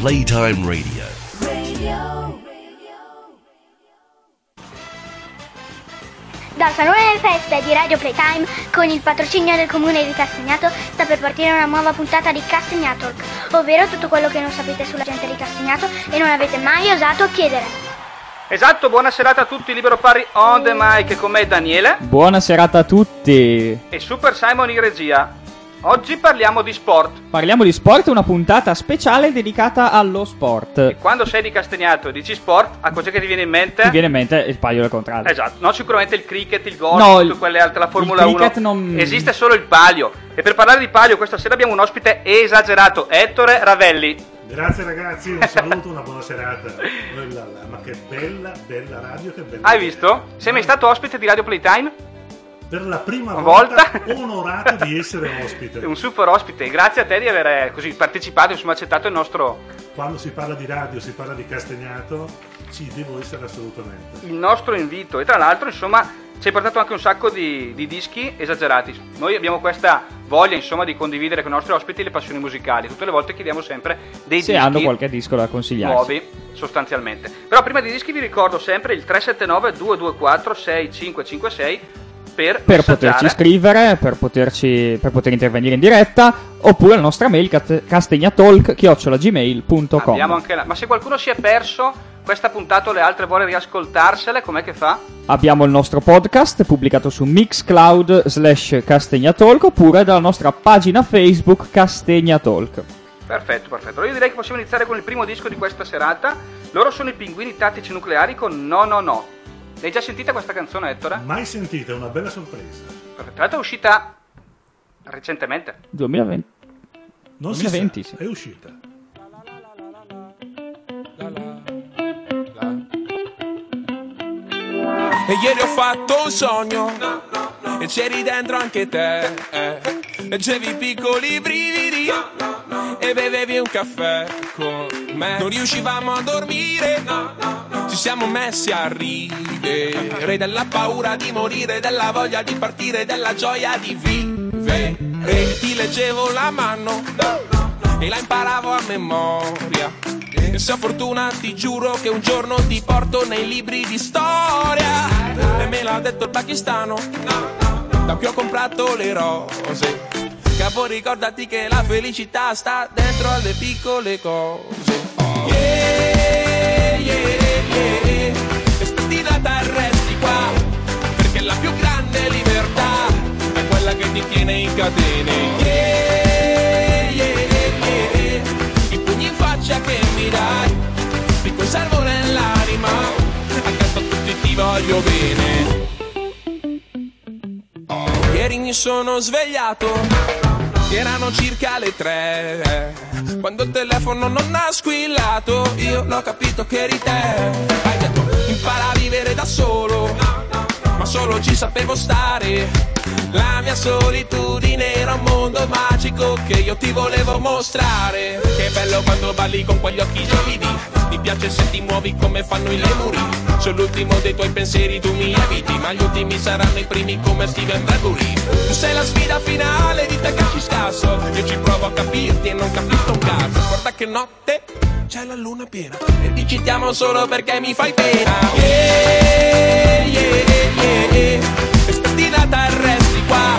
Playtime Radio. Dal Salone delle Feste di Radio Playtime, con il patrocinio del Comune di Castagnato, sta per partire una nuova puntata di Castagnatalk, ovvero tutto quello che non sapete sulla gente di Castagnato e non avete mai osato chiedere. Esatto, buona serata a tutti, Libero Pari on the mic con me Daniele Buona serata a tutti. e Super Simon in regia. Oggi parliamo di sport. Parliamo di sport, una puntata speciale dedicata allo sport. Quando sei di Castagnato e dici sport, a cos'è che ti viene in mente? Ti viene in mente il paio del contrario. Esatto, no sicuramente il cricket, il golf, No, tutte quelle altre, la Formula il cricket 1. non- Esiste solo il palio. E per parlare di palio questa sera abbiamo un ospite esagerato, Ettore Ravelli. Grazie ragazzi, un saluto, una buona serata. Ma che bella, bella radio, che bella. Hai idea. visto? Sei mai stato ospite di Radio Playtime? Per la prima volta, volta? onorato di essere ospite. È un super ospite, grazie a te di aver eh, così partecipato, insomma accettato il nostro, Quando si parla di radio, si parla di Castagnato, ci devo essere assolutamente. il nostro invito. E tra l'altro, insomma, ci hai portato anche un sacco di, di dischi esagerati. Noi abbiamo questa voglia, insomma, di condividere con i nostri ospiti le passioni musicali. Tutte le volte chiediamo sempre dei Se dischi hanno qualche disco da consigliarci. nuovi, sostanzialmente. Però prima dei dischi vi ricordo sempre il 379 224 6556 per, Per poterci scrivere, per, poterci, per poter intervenire in diretta, oppure la nostra mail cat- anche la... Ma se qualcuno si è perso questa puntata o le altre vuole riascoltarsele, com'è che fa? Abbiamo il nostro podcast pubblicato su Mixcloud slash Castagnatalk oppure dalla nostra pagina Facebook Castagnatalk. Perfetto, perfetto. Io direi che possiamo iniziare con il primo disco di questa serata. Loro sono i pinguini tattici nucleari con No No No. L'hai già sentita questa canzone, Ettore? Mai sentita, è una bella sorpresa. Perfetto. Tra l'altro è uscita recentemente. 2020. Non 2020, si sa, sì. è uscita. E ieri ho fatto un sogno E c'eri dentro anche te eh. Leggevi piccoli brividi E bevevi un caffè con me Non riuscivamo a dormire Ci siamo messi a ridere Della paura di morire Della voglia di partire Della gioia di vivere. Ti leggevo la mano E la imparavo a memoria. E se ho fortuna ti giuro che un giorno ti porto nei libri di storia. E me l'ha detto il pakistano Da cui ho comprato le rose. Capo ricordati che la felicità sta dentro alle piccole cose yeah, yeah E spettinata e resti qua Perché la più grande libertà È quella che ti tiene in catene. Yeah, yeah, in faccia che mi dai Mi conservo nell'anima Accanto a tutti ti voglio bene. Ieri mi sono svegliato erano circa le tre Quando il telefono non ha squillato Io l'ho capito che eri te. Hai detto impara a vivere da solo Ma solo ci sapevo stare. La mia solitudine era un mondo magico Che io ti volevo mostrare. Che bello quando balli con quegli occhi lividi Mi piace se ti muovi come fanno i lemuri. Sono l'ultimo dei tuoi pensieri tu mi eviti Ma gli ultimi saranno i primi come Steven Bradbury. Tu sei la sfida finale di ci scasso. Io ci provo a capirti e non capisco un cazzo. Guarda che notte c'è la luna piena. E ti citiamo solo perché mi fai pena. Yeah, yeah, yeah, yeah. E spettinata e resti qua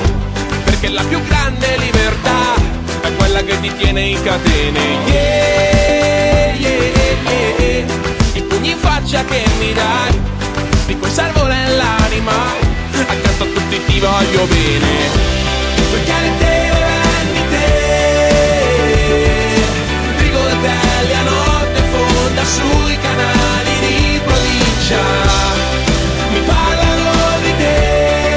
Perché la più grande libertà È quella che ti tiene in catene. Yeah, yeah, yeah, I pugni in faccia che mi dai Mi conservo nell'anima. Accanto a tutti ti voglio bene. Perché te sui canali di provincia. Mi parlano di te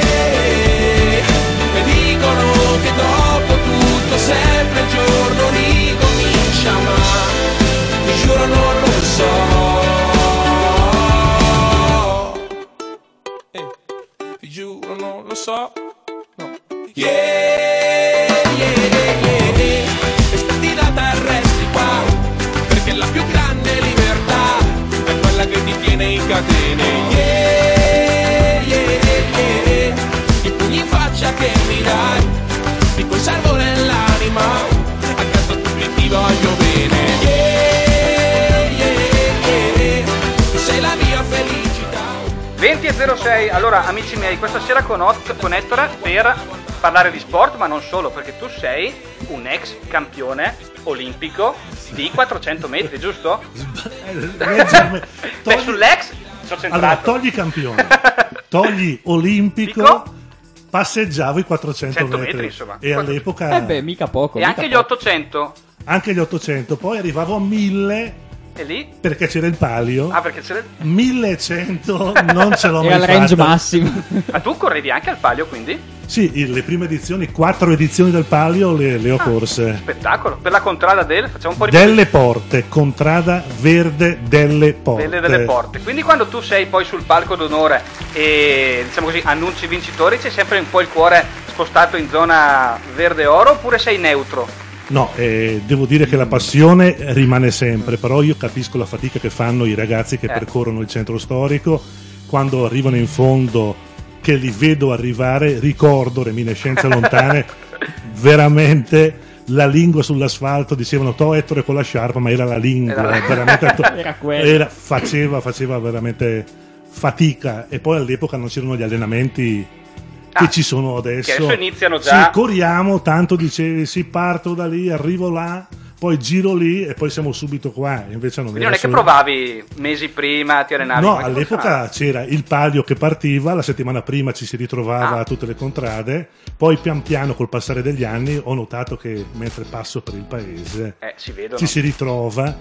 E dicono che dopo tutto sempre il giorno ricomincia Ma ti giuro non catene yeah, yeah, yeah, E tu gli faccia che mi dai Di quel nell'anima. Accanto a tutti ti voglio bene. Yeah, yeah, yeah, sei la mia felicità. 20.06 Allora amici miei questa sera con, Ot- con Ettore per parlare di sport ma non solo perché tu sei un ex campione olimpico di 400 metri, giusto? Eh, Beh, sull'ex ho centrato. Allora, togli campione, togli olimpico, Dico? passeggiavo i 400 100 metri. metri, insomma. E all'epoca Eh beh, mica poco. e mica anche gli poco. 800, anche gli 800, poi arrivavo a 1000 e lì? perché c'era il palio. Ah, perché c'era... 1100 non ce l'ho mai il range massimo. Ma tu correvi anche al palio, quindi? Sì, le prime edizioni, quattro edizioni del palio le, le ho Ah. corse. Spettacolo. Per la contrada del... Facciamo un po' di... Delle porte, contrada verde delle porte. delle, delle porte. Quindi quando tu sei poi sul palco d'onore e diciamo così annunci i vincitori, c'è sempre un po' il cuore spostato in zona verde oro oppure sei neutro? No, eh, devo dire che la passione rimane sempre, però io capisco la fatica che fanno i ragazzi che Eh. percorrono il centro storico, quando arrivano in fondo, che li vedo arrivare, ricordo reminiscenze lontane, veramente la lingua sull'asfalto, dicevano to Ettore con la sciarpa, ma era la lingua, Era- veramente Era era- faceva, faceva veramente fatica. E poi all'epoca non c'erano gli allenamenti che Ah, ci sono adesso. che adesso iniziano già. Sì, corriamo, tanto dicevi, sì, parto da lì, arrivo là, poi giro lì e poi siamo subito qua. Invece non non è che provavi mesi prima, ti allenavi? No, all'epoca c'era il palio che partiva, la settimana prima ci si ritrovava Ah. a tutte le contrade, poi pian piano col passare degli anni ho notato che mentre passo per il paese Eh, si ci si ritrova,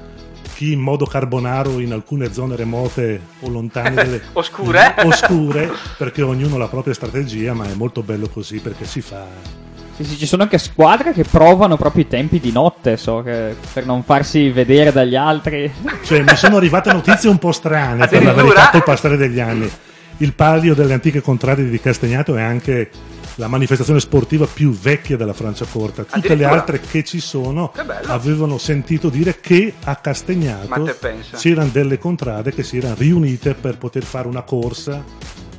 chi in modo carbonaro in alcune zone remote o lontane delle Oscure? oscure, perché ognuno ha la propria strategia, ma è molto bello così perché si fa Sì, sì, ci sono anche squadre che provano proprio i tempi di notte, so, che- per non farsi vedere dagli altri. Cioè, mi sono arrivate notizie un po' strane per la verità col passare degli anni. Il palio delle antiche contrade di Castagnato è anche la manifestazione sportiva più vecchia della Franciacorta. Tutte le altre che ci sono Che avevano sentito dire che a Castagnato c'erano delle contrade che si erano riunite per poter fare una corsa.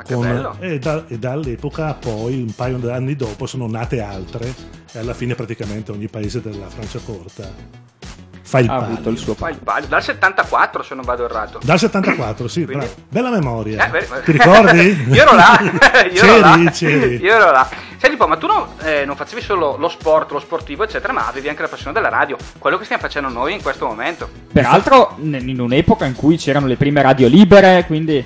Bello. e, da- e dall'epoca poi, un paio di anni dopo, sono nate altre e alla fine praticamente ogni paese della Franciacorta fa il Ha palio. avuto il suo palio. Dal 74 se non vado errato. Dal 74, sì, Quindi- bravo. bella memoria. Eh. Ti ricordi? Io ero là. Io ero c'eri, là. c'eri. Io ero là. Senti un po', ma tu no- eh, non facevi solo lo sport, lo sportivo, eccetera, ma avevi anche la passione della radio, quello che stiamo facendo noi in questo momento. Peraltro, in un'epoca in cui c'erano le prime radio libere, quindi.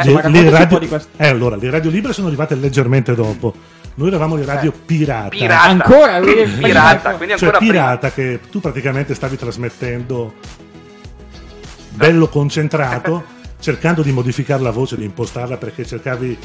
Eh, Le- insomma, le raccontaci un radio- eh, allora, le radio libere sono arrivate leggermente dopo. Noi eravamo le radio pirata. Eh. Pirata. Ancora? quindi- Pirata, quindi Cioè ancora prima. pirata che tu praticamente stavi trasmettendo bello concentrato, cercando di modificare la voce, di impostarla perché cercavi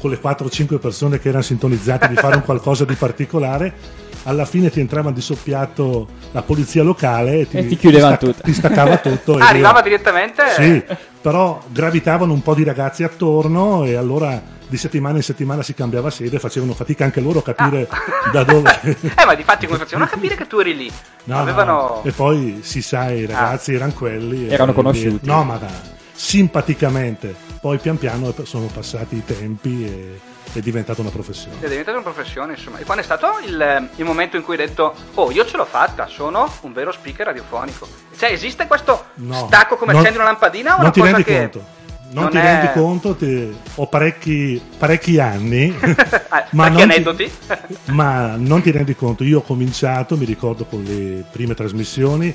con le 4-5 persone che erano sintonizzate di fare un qualcosa di particolare. Alla fine ti entrava di soppiatto la polizia locale e ti, E ti chiudeva stacca- tutto. ti staccava tutto. e Ah, arrivava via. direttamente? Sì, però gravitavano un po' di ragazzi attorno e allora di settimana in settimana si cambiava sede, facevano fatica anche loro a capire da dove. Eh, ma di fatti come facevano a capire che tu eri lì? No, Avevano... no. E poi si sa, i ragazzi erano quelli. e- Erano conosciuti. No, ma da- simpaticamente. Poi pian piano sono passati i tempi e è diventata una professione. È diventata una professione, insomma. E quando è stato il, il momento in cui hai detto, oh, io ce l'ho fatta, sono un vero speaker radiofonico? Cioè, esiste questo No. stacco come Non- accendi una lampadina o non una ti rendi conto. Non, non ti è- rendi conto, ti- ho parecchi, parecchi anni, Ah, ma, non ti, aneddoti? ma non ti rendi conto. Io ho cominciato, mi ricordo con le prime trasmissioni,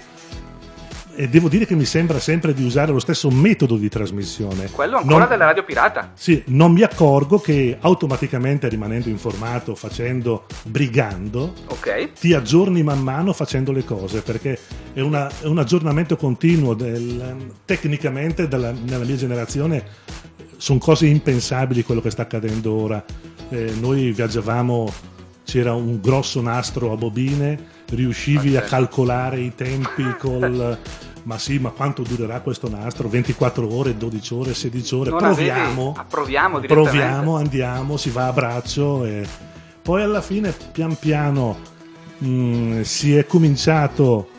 e devo dire che mi sembra sempre di usare lo stesso metodo di trasmissione. Quello ancora Non- della radio pirata. Sì, non mi accorgo che automaticamente rimanendo informato, facendo, brigando, Ok. ti aggiorni man mano facendo le cose perché è, una- è un aggiornamento continuo del- tecnicamente dalla- nella mia generazione sono cose impensabili quello che sta accadendo ora Eh, noi viaggiavamo c'era un grosso nastro a bobine riuscivi a calcolare i tempi col ma sì ma quanto durerà questo nastro? 24 ore 12 ore 16 ore? Non proviamo. Ah, proviamo proviamo andiamo si va a braccio e poi alla fine pian piano mh, si è cominciato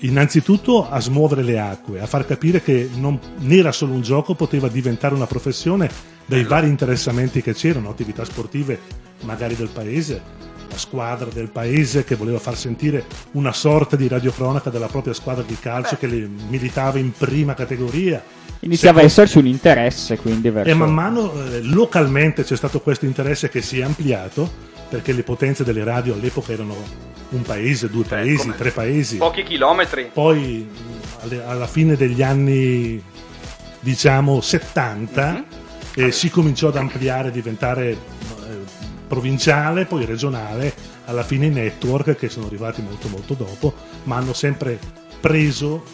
innanzitutto a smuovere le acque, a far capire che non era solo un gioco, poteva diventare una professione dai vari interessamenti che c'erano, attività sportive magari del paese, la squadra del paese che voleva far sentire una sorta di radiocronaca della propria squadra di calcio che le- militava in prima categoria. Iniziava a esserci un interesse quindi verso... E man mano eh, localmente c'è stato questo interesse che si è ampliato perché le potenze delle radio all'epoca erano un paese, due paesi, come- tre paesi. Pochi chilometri. Poi alla fine degli anni diciamo 70 Mhm. eh, si cominciò ad ampliare, a diventare provinciale, poi regionale, alla fine i network che sono arrivati molto molto dopo, ma hanno sempre preso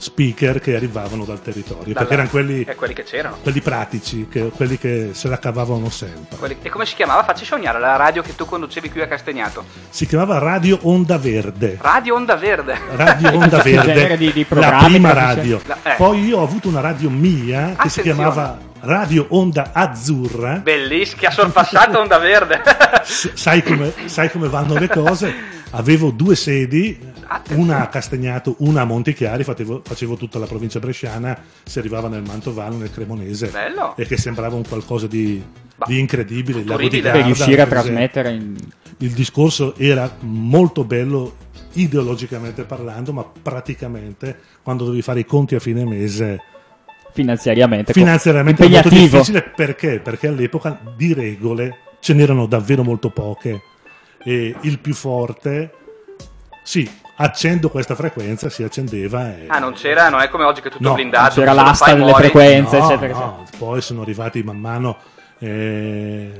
speaker che arrivavano dal territorio, Dalla- perché erano quelli, eh, quelli che c'erano. quelli pratici, che- quelli che se la cavavano sempre. Quelli- E come si chiamava? Facci sognare la radio che tu conducevi qui a Castagnato. Si chiamava Radio Onda Verde. Radio Onda Verde. Radio Onda Verde, di- di la prima radio. La- eh. Poi io ho avuto una radio mia che si Attenzione. chiamava Radio Onda Azzurra. Bellissima, che ha sorpassato Onda Verde. Sai, come, sai come vanno le cose? Avevo due sedi, una a Castagnato, una a Montichiari, facevo, facevo tutta la provincia bresciana, si arrivava nel Mantovano, nel Cremonese. Bello. E che sembrava un qualcosa di, Bah, di incredibile. Orribile. per Garda, riuscire a trasmettere in... il discorso era molto bello ideologicamente parlando, ma praticamente quando dovevi fare i conti a fine mese finanziariamente. finanziariamente era molto impegnativo. difficile perché? Perché all'epoca di regole ce n'erano davvero molto poche e il più forte sì, accendo questa frequenza, si accendeva e Ah, non c'era, non è come oggi che è tutto No, blindato. C'era l'asta delle muori. frequenze, No, eccetera, no, eccetera. poi sono arrivati man mano eh,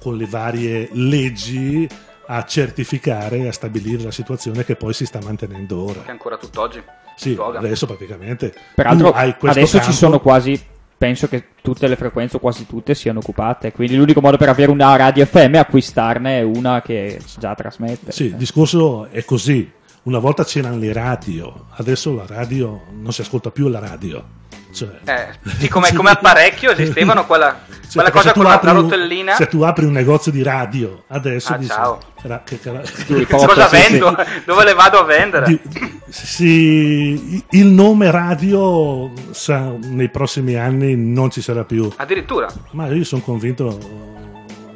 con le varie leggi a certificare e a stabilire la situazione che poi si sta mantenendo ora. Che ancora tutt'oggi. Sì, adesso praticamente Peraltro adesso ci campo- sono quasi, penso che tutte le frequenze o quasi tutte siano occupate, quindi l'unico modo per avere una radio FM è acquistarne una che già trasmette. Sì, il discorso è così. Una volta c'erano le radio, adesso la radio non si ascolta più la radio. Cioè, Eh, sì, come, come apparecchio esistevano quella, Cioè, quella perché cosa con la, rotellina. Se tu apri un negozio di radio adesso Ah, dici, ciao. "Ra- che Sì, proprio, Cosa sì, sì. vendo? Dove le vado a vendere? Di- sì, il nome radio sa, nei prossimi anni non ci sarà più. Addirittura. Ma io sono convinto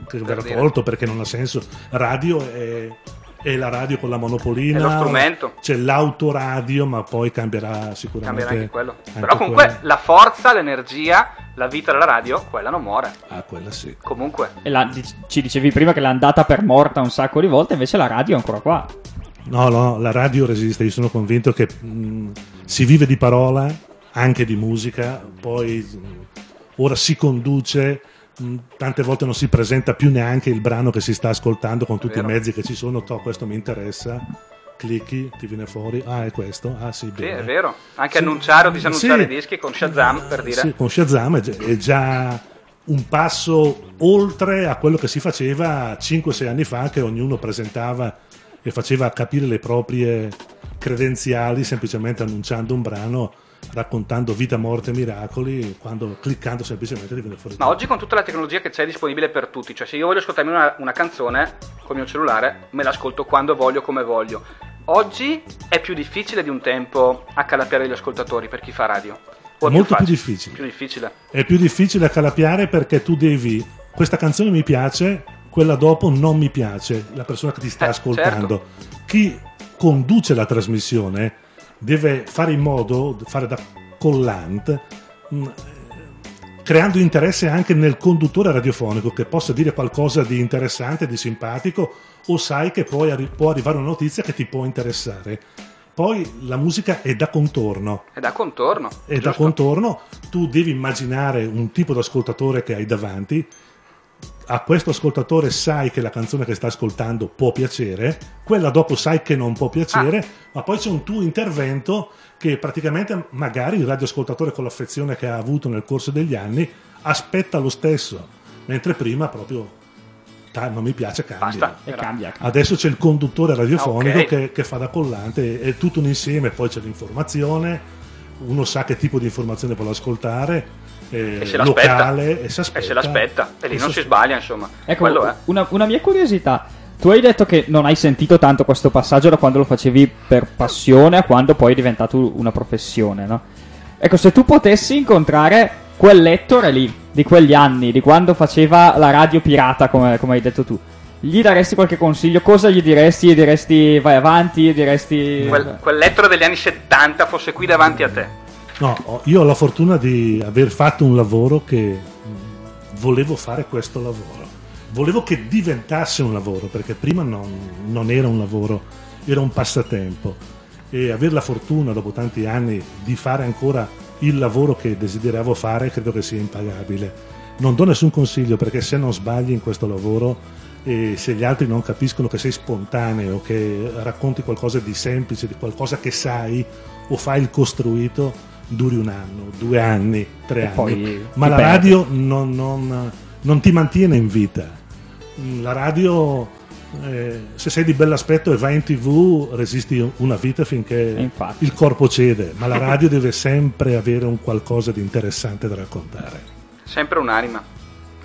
che verrà tolto perché non ha senso. Radio è, è la radio con la monopolina. È lo strumento. C'è l'autoradio, ma poi cambierà sicuramente. Cambierà anche quello. anche Però comunque quello. la forza, l'energia, la vita della radio, quella non muore. Ah, quella sì. Comunque. E la- ci dicevi prima che l'ha andata per morta un sacco di volte, invece la radio è ancora qua. No, no, la radio resiste. Io sono convinto che mh, si vive di parola, anche di musica. Poi mh, ora si conduce. Mh, Tante volte non si presenta più neanche il brano che si sta ascoltando con tutti Vero. i mezzi che ci sono. To, questo mi interessa. Clicchi, ti viene fuori. Ah, è questo. Ah, sì, Sì, bene. è vero. Anche Sì. annunciare o disannunciare Sì. i dischi con Shazam, per dire. Sì, con Shazam è già un passo oltre a quello che si faceva 5-6 anni fa, che ognuno presentava e faceva capire le proprie credenziali semplicemente annunciando un brano, raccontando vita, morte, miracoli, quando cliccando semplicemente ti viene fuori. Ma oggi con tutta la tecnologia che c'è disponibile per tutti, cioè se io voglio ascoltarmi una, una canzone col mio cellulare, me l'ascolto quando voglio, come voglio. Oggi è più difficile di un tempo accalappiare gli ascoltatori per chi fa radio. O è Molto più facile? difficile. Più difficile. È più difficile accalapiare perché tu devi, questa canzone mi piace, quella dopo non mi piace, la persona che ti sta Eh, ascoltando. Chi conduce la trasmissione deve fare in modo, fare da collante, mh, creando interesse anche nel conduttore radiofonico che possa dire qualcosa di interessante, di simpatico o sai che poi arri- può arrivare una notizia che ti può interessare. Poi la musica è da contorno, È da contorno. da giusto? contorno tu devi immaginare un tipo di ascoltatore che hai davanti. A questo ascoltatore sai che la canzone che sta ascoltando può piacere, quella dopo sai che non può piacere, Ah. ma poi c'è un tuo intervento che praticamente magari il radioascoltatore con l'affezione che ha avuto nel corso degli anni aspetta lo stesso, mentre prima proprio "Ta- non mi piace, cambia. Basta. E cambia. Adesso c'è il conduttore radiofonico Ah, ok. che, che fa da collante, è tutto un insieme, poi c'è l'informazione, uno sa che tipo di informazione vuole ascoltare, eh, E se l'aspetta. locale, e. E se l'aspetta. E lì E non si sbaglia, insomma. Ecco, Quello è. una, una mia curiosità. Tu hai detto che non hai sentito tanto questo passaggio da quando lo facevi per passione a quando poi è diventato una professione, no? Ecco, se tu potessi incontrare quel lettore lì, di quegli anni, di quando faceva la radio pirata, come, come hai detto tu, gli daresti qualche consiglio? Cosa gli diresti? Gli diresti vai avanti? Gli diresti... Quel, quel lettero degli anni 70 fosse qui davanti a te. No, io ho la fortuna di aver fatto un lavoro che mh, volevo fare questo lavoro. Volevo che diventasse un lavoro, perché prima non, non era un lavoro, era un passatempo. E avere la fortuna, dopo tanti anni, di fare ancora il lavoro che desideravo fare, credo che sia impagabile. Non do nessun consiglio, perché se non sbagli in questo lavoro e se gli altri non capiscono che sei spontaneo, che racconti qualcosa di semplice, di qualcosa che sai o fai il costruito, duri un anno, due anni, tre E anni. Ma la perdi. radio non, non- non ti mantiene in vita. Mm, La radio, eh, se sei di bell'aspetto e vai in tv, resisti una vita finché il corpo cede, ma la radio deve sempre avere un qualcosa di interessante da raccontare. Sempre un'anima.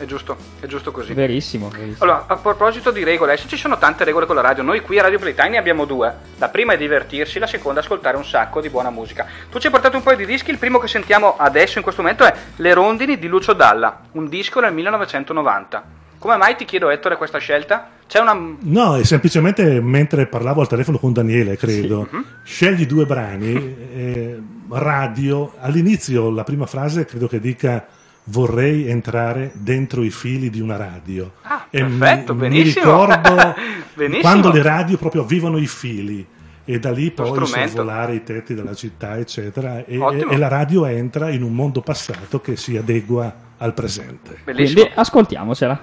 È giusto, è giusto così. Verissimo, verissimo. Allora, a proposito di regole, adesso ci sono tante regole con la radio. Noi qui a Radio Playtime ne abbiamo due. La prima è divertirsi, la seconda è ascoltare un sacco di buona musica. Tu ci hai portato un paio di dischi, il primo che sentiamo adesso in questo momento è Le rondini di Lucio Dalla, un disco del 1990. Come mai ti chiedo Ettore questa scelta? C'è una... No, è semplicemente mentre parlavo al telefono con Daniele, credo, scegli due brani, eh, radio, all'inizio la prima frase credo che dica vorrei entrare dentro i fili di una radio. Ah, E mi- perfetto, mi, benissimo. ricordo Benissimo. quando le radio proprio vivono i fili e da lì poi strumento. sorvolare i tetti della città, eccetera, e, e la radio entra in un mondo passato che si adegua al presente. Bellissimo. Quindi ascoltiamocela.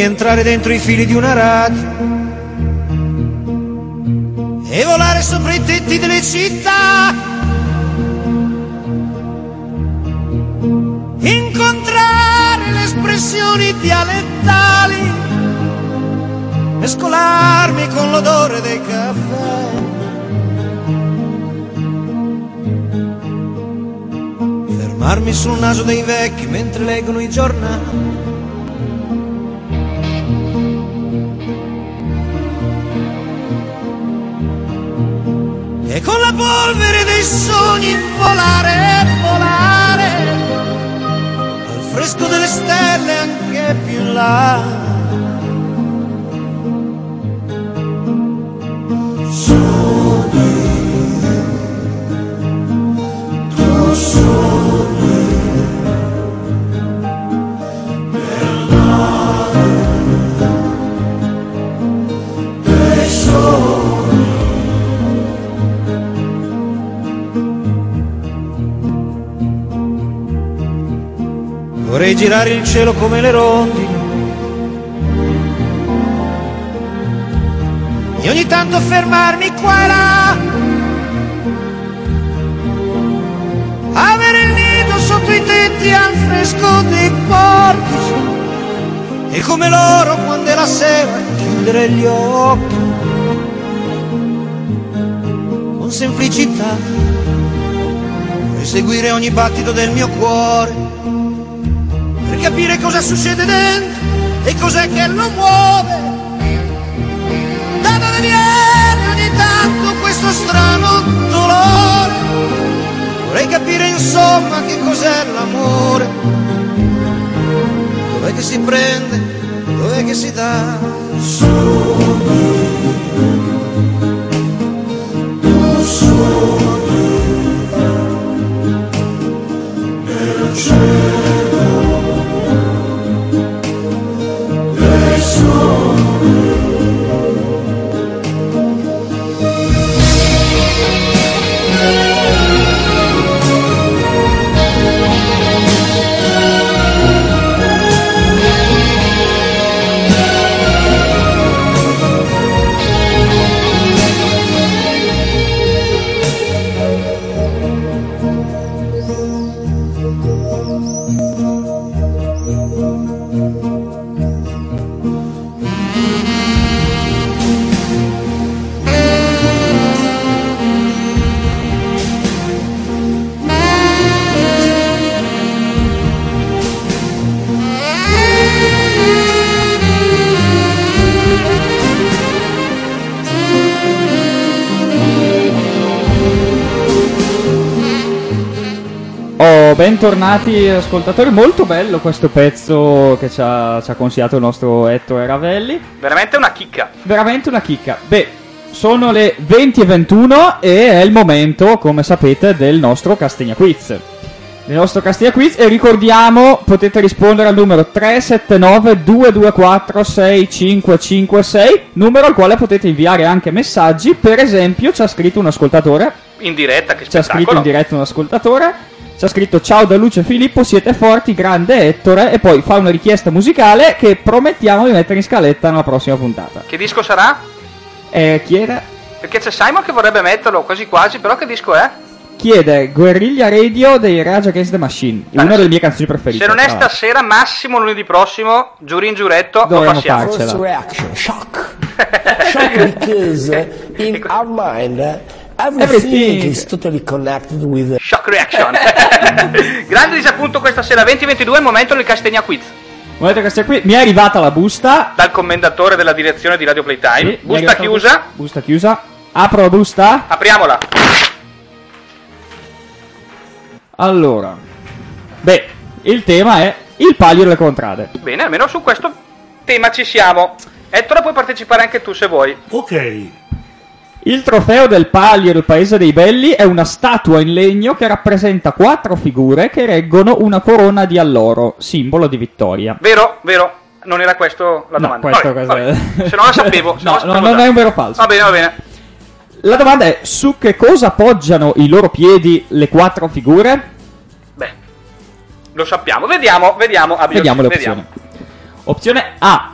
Entrare dentro i fili di una radio e volare sopra i tetti delle città. Incontrare le espressioni dialettali, mescolarmi con l'odore dei caffè. Fermarmi sul naso dei vecchi mentre leggono i giornali. E con la polvere dei sogni volare, volare al fresco delle stelle anche più in là. Vorrei girare il cielo come le rondini e ogni tanto fermarmi qua e là. Avere il nido sotto i tetti al fresco dei portici e come loro quando è la sera chiudere gli occhi con semplicità. Vorrei seguire ogni battito del mio cuore per capire cosa succede dentro e cos'è che lo muove. Da dove viene ogni tanto questo strano dolore? Vorrei capire insomma che cos'è l'amore. Dov'è che si prende? Dov'è che si dà? Solo tu, tu. Bentornati ascoltatori, molto bello questo pezzo che ci ha, ci ha consigliato il nostro Ettore Ravelli. Veramente una chicca. Veramente una chicca. Beh, sono le 20 e 21 e è il momento, come sapete, del nostro Castegna Quiz. Il nostro Castegna Quiz e ricordiamo, potete rispondere al numero 379 224 6556, numero al quale potete inviare anche messaggi. Per esempio, ci ha scritto un ascoltatore In diretta, che ci ha scritto spettacolo. in diretta un ascoltatore. Ci ha scritto ciao da Luce Filippo, siete forti, grande Ettore. E poi fa una richiesta musicale che promettiamo di mettere in scaletta nella prossima puntata. Che disco sarà? E chiede, Perché c'è Simon che vorrebbe metterlo quasi quasi, però che disco è? chiede Guerriglia Radio dei Rage Against the Machine, Beh, una delle mie canzoni preferite. Se non è stasera, massimo lunedì prossimo, giurin giuretto, lo Dovremmo passiamo. farcela. First reaction, shock. shock because in our mind everything, Everything. is totally connected with Shock reaction. Grande disappunto questa sera, 2022, il momento del Castegna Quiz. Volete che sia qui? Mi è arrivata la busta. Dal commendatore della direzione di Radio Playtime. Sì, Busta chiusa. busta. Busta chiusa. Apro la busta. Apriamola. Allora. Beh, il tema è il palio delle contrade. Bene, almeno su questo tema ci siamo. Ettore, puoi partecipare anche tu se vuoi. Ok, Il trofeo del palio del Paese dei Belli è una statua in legno che rappresenta quattro figure che reggono una corona di alloro, simbolo di vittoria. Vero, vero. Non era questo la No, domanda. questo Vabbè, cos'è? vabbè. Se non la sapevo. se No, la sapevo no, non è un vero falso. Va bene, va bene. La domanda è su che cosa appoggiano i loro piedi le quattro figure? Beh, lo sappiamo. Vediamo, vediamo. Abbiamo- Vediamo le opzioni. Opzione A.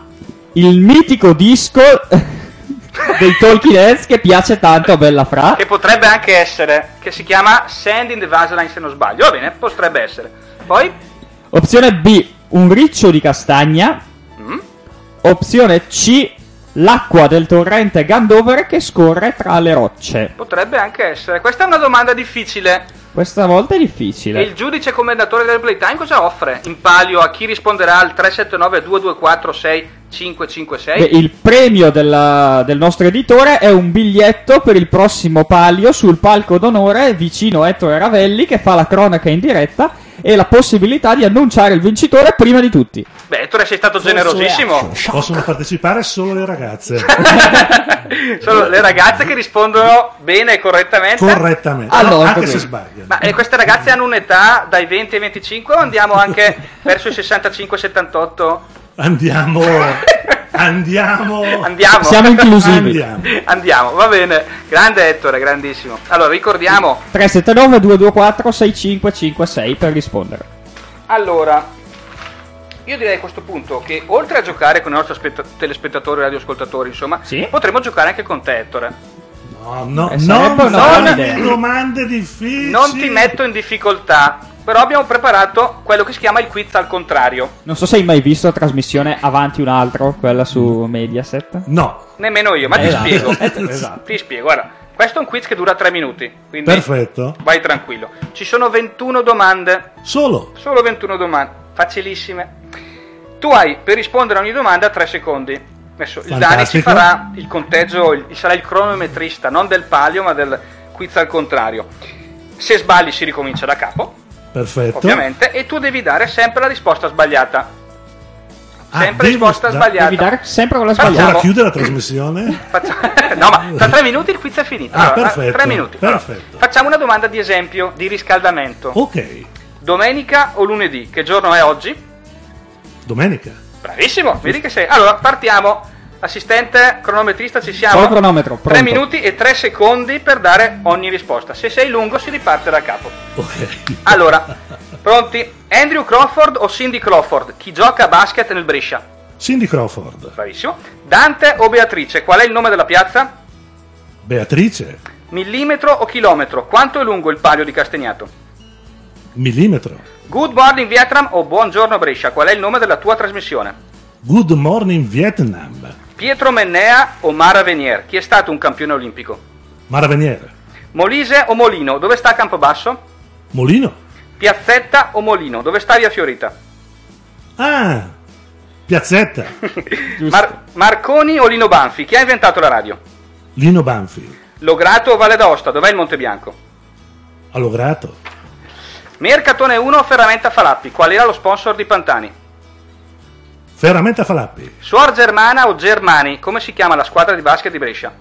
Il mitico disco dei Talking Heads che piace tanto a Bella Fra. Che potrebbe anche essere, che si chiama Sand in the Vaseline se non sbaglio. Va bene, potrebbe essere. Poi, Opzione B. Un riccio di castagna. Mm. Opzione C. L'acqua del torrente Gandover che scorre tra le rocce. potrebbe anche essere. Questa è una domanda difficile. Questa volta è E difficile. il giudice commendatore del Playtime cosa offre? In palio a chi risponderà al 379 224 6556? Beh, il premio della- del nostro editore è un biglietto per il prossimo palio sul palco d'onore vicino a Ettore Ravelli che fa la cronaca in diretta e la possibilità di annunciare il vincitore prima di tutti. Beh, Ettore sei stato generosissimo. possono partecipare solo le ragazze. Sono le ragazze che rispondono bene e correttamente. Correttamente, Allora, anche se sbagliano. Ma eh, queste ragazze hanno un'età dai 20 ai 25 o andiamo anche verso i 65-78? Andiamo, andiamo, Andiamo. Siamo inclusivi. andiamo. Andiamo, va bene. Grande Ettore, grandissimo. Allora, ricordiamo. 379 224 6556 per rispondere. Allora, io direi a questo punto che oltre a giocare con i nostri aspetta- telespettatori e radioascoltatori, insomma, Sì. potremmo giocare anche con te, Ettore. No, no, Eh, non idea. domande difficili. Non ti metto in difficoltà, però abbiamo preparato quello che si chiama il quiz al contrario. Non so se hai mai visto la trasmissione Avanti un altro, quella su Mediaset. No, Nemmeno io, ma ti Esatto. spiego. Esatto. Ti spiego, guarda. Questo è un quiz che dura 3 minuti, quindi perfetto. vai tranquillo. Ci sono 21 domande, Solo. solo 21 domande, facilissime. Tu hai per rispondere a ogni domanda 3 secondi. Adesso il Dani ci farà il conteggio, il- sarà il cronometrista, non del palio, ma del quiz al contrario. Se sbagli si ricomincia da capo, Perfetto. ovviamente, e tu devi dare sempre la risposta sbagliata. Ah, Sempre devo risposta da- sbagliata. Devi dare sempre quella Facciamo- sbagliata. Ora chiude la trasmissione? No, ma tra tre minuti il quiz è finito. Ah, Allora, perfetto, tre minuti. Allora, perfetto. facciamo una domanda di esempio, di riscaldamento. Ok, Domenica o lunedì? Che giorno è oggi? domenica. Bravissimo, vedi che sei. Allora, partiamo. Assistente cronometrista, ci siamo. Solo cronometro, Tre pronto. minuti e tre secondi per dare ogni risposta. Se sei lungo, si riparte da capo. Ok. Allora, pronti? Andrew Crawford o Cindy Crawford? Chi gioca a basket nel Brescia? Cindy Crawford. Bravissimo. Dante o Beatrice? Qual è il nome della piazza? Beatrice. Millimetro o chilometro? Quanto è lungo il palio di Castagnato? Millimetro. Good Morning Vietnam o Buongiorno Brescia? Qual è il nome della tua trasmissione? Good morning Vietnam. Pietro Mennea o Mara Venier? Chi è stato un campione olimpico? Mara Veniere. Molise o Molino? Dove sta Campobasso? Molino. Piazzetta o Molino? Dove sta Via Fiorita? Ah, Piazzetta. Mar- Marconi o Lino Banfi? Chi ha inventato la radio? Lino Banfi. Lograto o Valle d'Aosta? Dov'è il Monte Bianco? Allograto. Mercatone 1 Ferramenta Falappi. Qual era lo sponsor di Pantani? Ferramenta Falappi, Suor Germana o Germani? Come si chiama la squadra di basket di Brescia?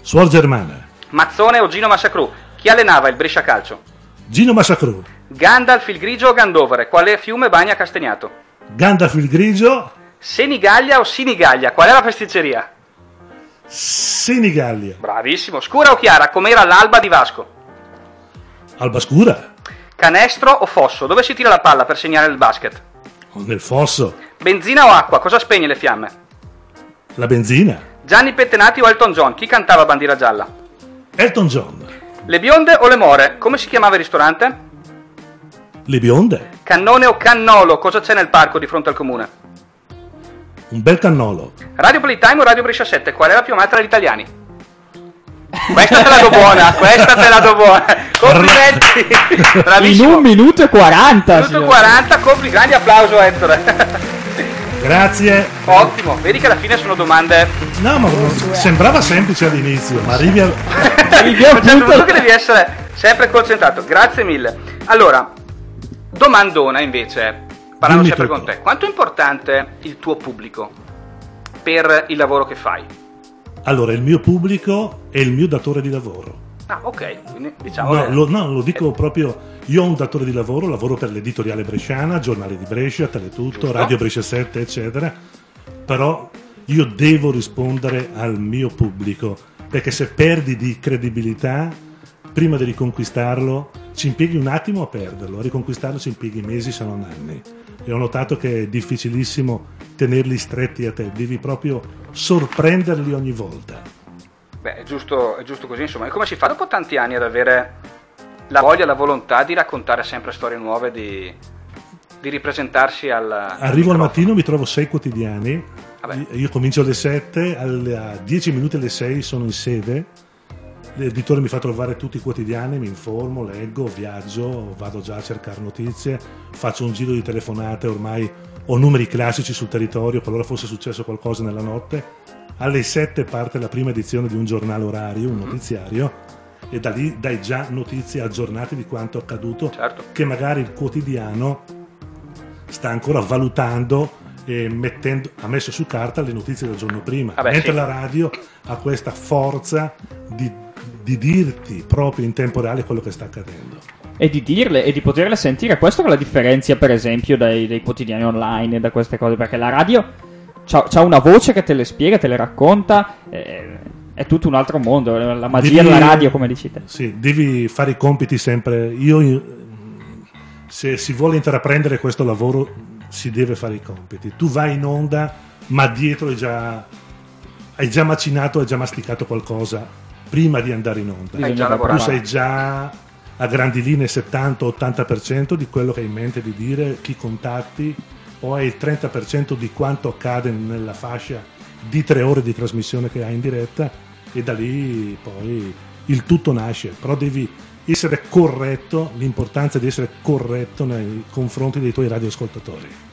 Suor Germana, Mazzone o Gino Massacru? Chi allenava il Brescia Calcio? Gino Massacru, Gandalf il Grigio o Gandovere? Quale fiume bagna Castagnato? Gandalf il Grigio, Senigallia o Sinigaglia? Qual è la pasticceria? Senigallia, Bravissimo. Scura o chiara? Com'era l'alba di Vasco? Alba Scura, Canestro o fosso? Dove si tira la palla per segnare il basket? Nel fosso, Benzina o acqua? Cosa spegne le fiamme? la benzina, Gianni Pettenati o Elton John? Chi cantava bandiera gialla? Elton John, Le bionde o le more? Come si chiamava il ristorante? le bionde, Cannone o cannolo? Cosa c'è nel parco di fronte al comune? un bel cannolo, Radio Playtime o Radio Brescia 7? Qual è la più amata dagli italiani? Questa te la do buona, questa te la do buona. Complimenti. In un minuto e 40. Minuto signor. 40, compli, grandi applauso a Ettore. grazie. Ottimo, vedi che alla fine sono domande. No, ma sembrava semplice all'inizio, ma arrivi al... Arrivi A un certo che devi essere sempre concentrato. Grazie mille. Allora, domandona invece, parlando Dimmi sempre tutto. con te. Quanto è importante il tuo pubblico per il lavoro che fai? Allora, il mio pubblico è il mio datore di lavoro. Ah, ok, quindi diciamo No lo, no, lo dico proprio. Io ho un datore di lavoro, lavoro per l'editoriale bresciana, giornali di Brescia, Teletutto, Giusto. Radio Brescia 7, eccetera. Però io devo rispondere al mio pubblico, perché se perdi di credibilità, prima di riconquistarlo, ci impieghi un attimo a perderlo, a riconquistarlo ci impieghi mesi, se non anni. E ho notato che è difficilissimo tenerli stretti a te, devi proprio sorprenderli ogni volta. Beh, è giusto, è giusto così, insomma. E come si fa dopo tanti anni ad avere la voglia, la volontà di raccontare sempre storie nuove, di, di ripresentarsi al. al Arrivo al microfono? mattino, mi trovo sei quotidiani. Vabbè. Io comincio alle 7, alle a 10 minuti alle 6 sono in sede. L'editore mi fa trovare tutti i quotidiani, mi informo, leggo, viaggio, vado già a cercare notizie, faccio un giro di telefonate, ormai ho numeri classici sul territorio, qualora fosse successo qualcosa nella notte. Alle 7 parte la prima edizione di un giornale orario, un notiziario, e da lì dai già notizie aggiornate di quanto accaduto, Certo. che magari il quotidiano sta ancora valutando e mettendo, ha messo su carta le notizie del giorno prima, Vabbè, mentre sì. la radio ha questa forza di, di dirti proprio in tempo reale quello che sta accadendo. E di dirle e di poterle sentire. Questo che la differenzia, per esempio, dai, dai quotidiani online e da queste cose. Perché la radio c'ha, c'ha una voce che te le spiega, te le racconta. eh, è tutto un altro mondo. La magia Devi- della radio, come dici te. Sì, devi fare i compiti sempre. Io, se si vuole intraprendere questo lavoro, si deve fare i compiti. Tu vai in onda, ma dietro hai già, hai già macinato, hai già masticato qualcosa prima di andare in onda. Hai già tu sai già a grandi linee 70-80% di quello che hai in mente di dire, chi contatti, o hai il 30% di quanto accade nella fascia di tre ore di trasmissione che hai in diretta e da lì poi il tutto nasce, però devi essere corretto, l'importanza di essere corretto nei confronti dei tuoi radioascoltatori.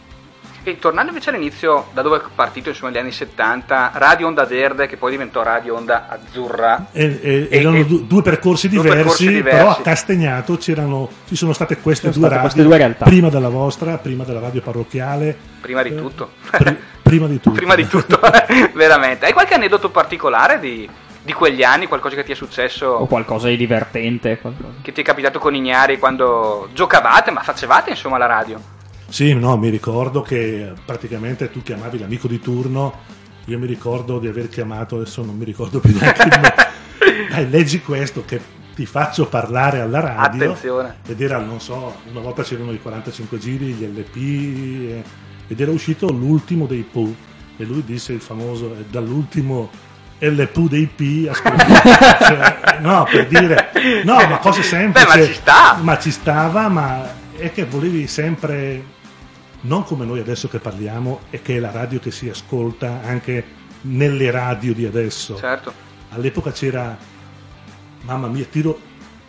E tornando invece all'inizio, da dove è partito insomma negli anni 70, Radio Onda Verde, che poi diventò Radio Onda Azzurra. E, e- E- erano e- du- due percorsi due diversi, percorsi diversi. però a Castagnato c'erano, ci sono state queste, Sono due, state radio, queste due realtà. prima della vostra, prima della radio parrocchiale, Prima di tutto. pri- prima di tutto. Prima di tutto, veramente. Hai qualche aneddoto particolare di, di quegli anni, qualcosa che ti è successo, O qualcosa di divertente. qualcosa. che ti è capitato con Ignari quando giocavate, ma facevate insomma la radio? Sì, no, mi ricordo che praticamente tu chiamavi l'amico di turno, io mi ricordo di aver chiamato, adesso non mi ricordo più neanche il nome. Dai, leggi questo che ti faccio parlare alla radio. Attenzione. Ed era, non so, una volta c'erano i 45 giri, gli LP, eh, ed era uscito l'ultimo dei Pooh. E lui disse il famoso, "È dall'ultimo LP dei P. Cioè, no, per dire, no, ma cose semplici. Ma ci sta. Ma ci stava, ma è che volevi sempre, non come noi adesso che parliamo, e che è la radio che si ascolta anche nelle radio di adesso. Certo. All'epoca c'era, mamma mia, tiro,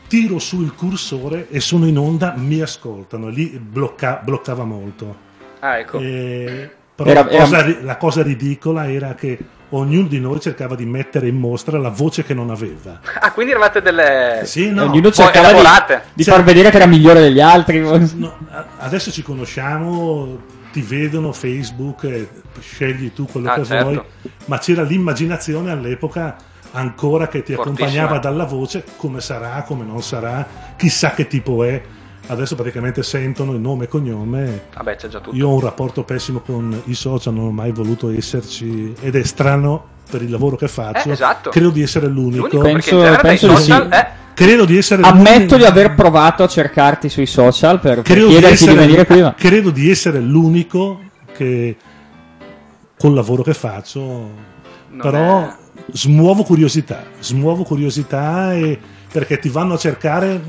tiro su il cursore e sono in onda, mi ascoltano. Lì blocca- bloccava molto. Ah, ecco. E- però Era- la, era- cosa, ri- la cosa ridicola era che ognuno di noi cercava di mettere in mostra la voce che non aveva. Ah, quindi eravate delle... Sì, no. Ognuno cercava di, elaborate. di Cioè- far vedere che era migliore degli altri. No, adesso ci conosciamo, ti vedono Facebook, eh, scegli tu quello Ah, che certo. vuoi, ma c'era l'immaginazione all'epoca ancora che ti Fortissima. accompagnava dalla voce, come sarà, come non sarà, chissà che tipo è. Adesso praticamente sentono il nome e cognome. Vabbè, c'è già tutto. Io ho un rapporto pessimo con i social, non ho mai voluto esserci ed è strano per il lavoro che faccio. Eh, esatto. Credo di essere l'unico. L'unico Penso- di social... sì. eh, Credo di essere Ammetto l'unico- di aver provato a cercarti sui social per, per credo di, chiederti di essere, venire qui. ma- credo di essere l'unico che col lavoro che faccio non però è- smuovo curiosità smuovo curiosità e perché ti vanno a cercare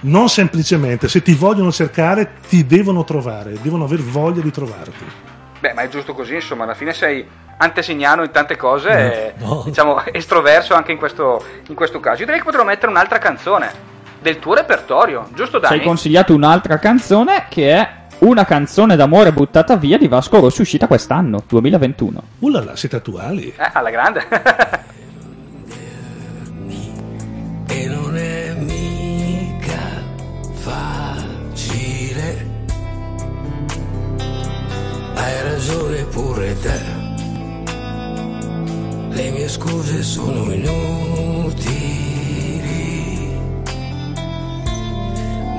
non semplicemente se ti vogliono cercare ti devono trovare devono aver voglia di trovarti Beh, ma è giusto così, insomma, alla fine sei antesignano in tante cose e no. diciamo estroverso anche in questo, in questo caso. Io direi che potremmo mettere un'altra canzone del tuo repertorio, giusto Ci hai Dani? consigliato un'altra canzone che è una canzone d'amore buttata via di Vasco Rossi uscita quest'anno, 2021. Ullala, siete attuali Eh, alla grande. pure te. Le mie scuse sono inutili.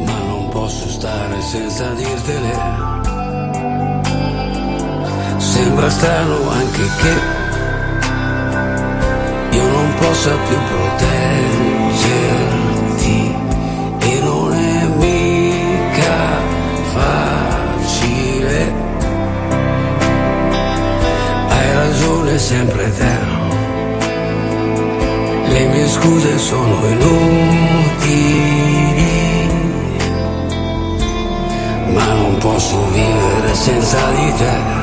Ma non posso stare senza dirtele. Sembra strano anche che io non possa più proteggerti e non ragione sempre te. Le mie scuse sono inutili, ma non posso vivere senza di te.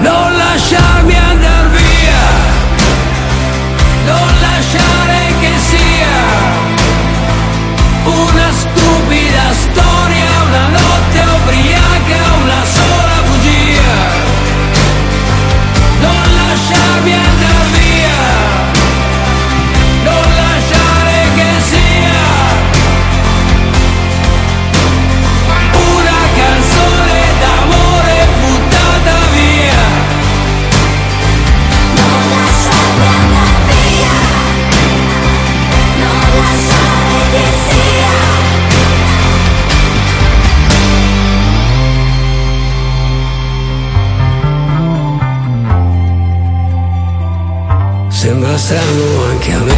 Non lasciarmi andare via, non lasciare che sia una stupida storia, una notte strano anche a me,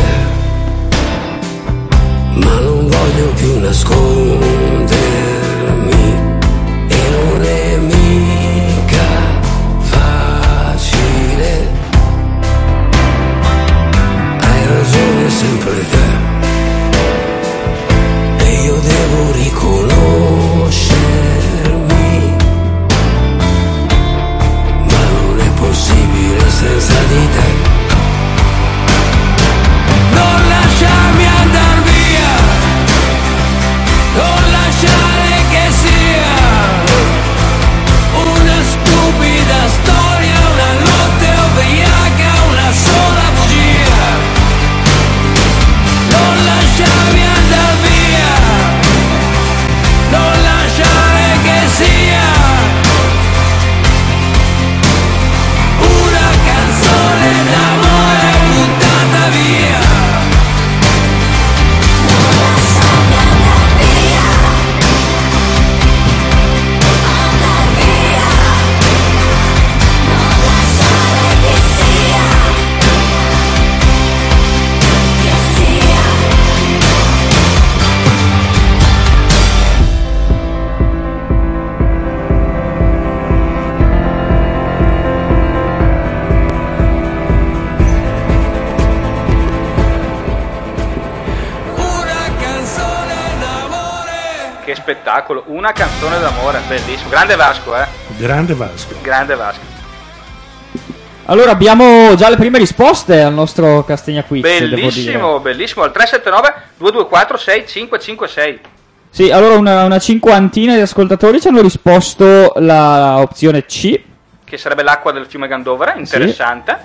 Grande Vasco, eh. grande Vasco Grande Vasco. Allora abbiamo già le prime risposte al nostro Castegna Quiz, devo dire. Bellissimo, bellissimo. Al 379 224 6556. Sì, allora una, una cinquantina di ascoltatori ci hanno risposto la opzione C, che sarebbe l'acqua del fiume Gandovera, interessante.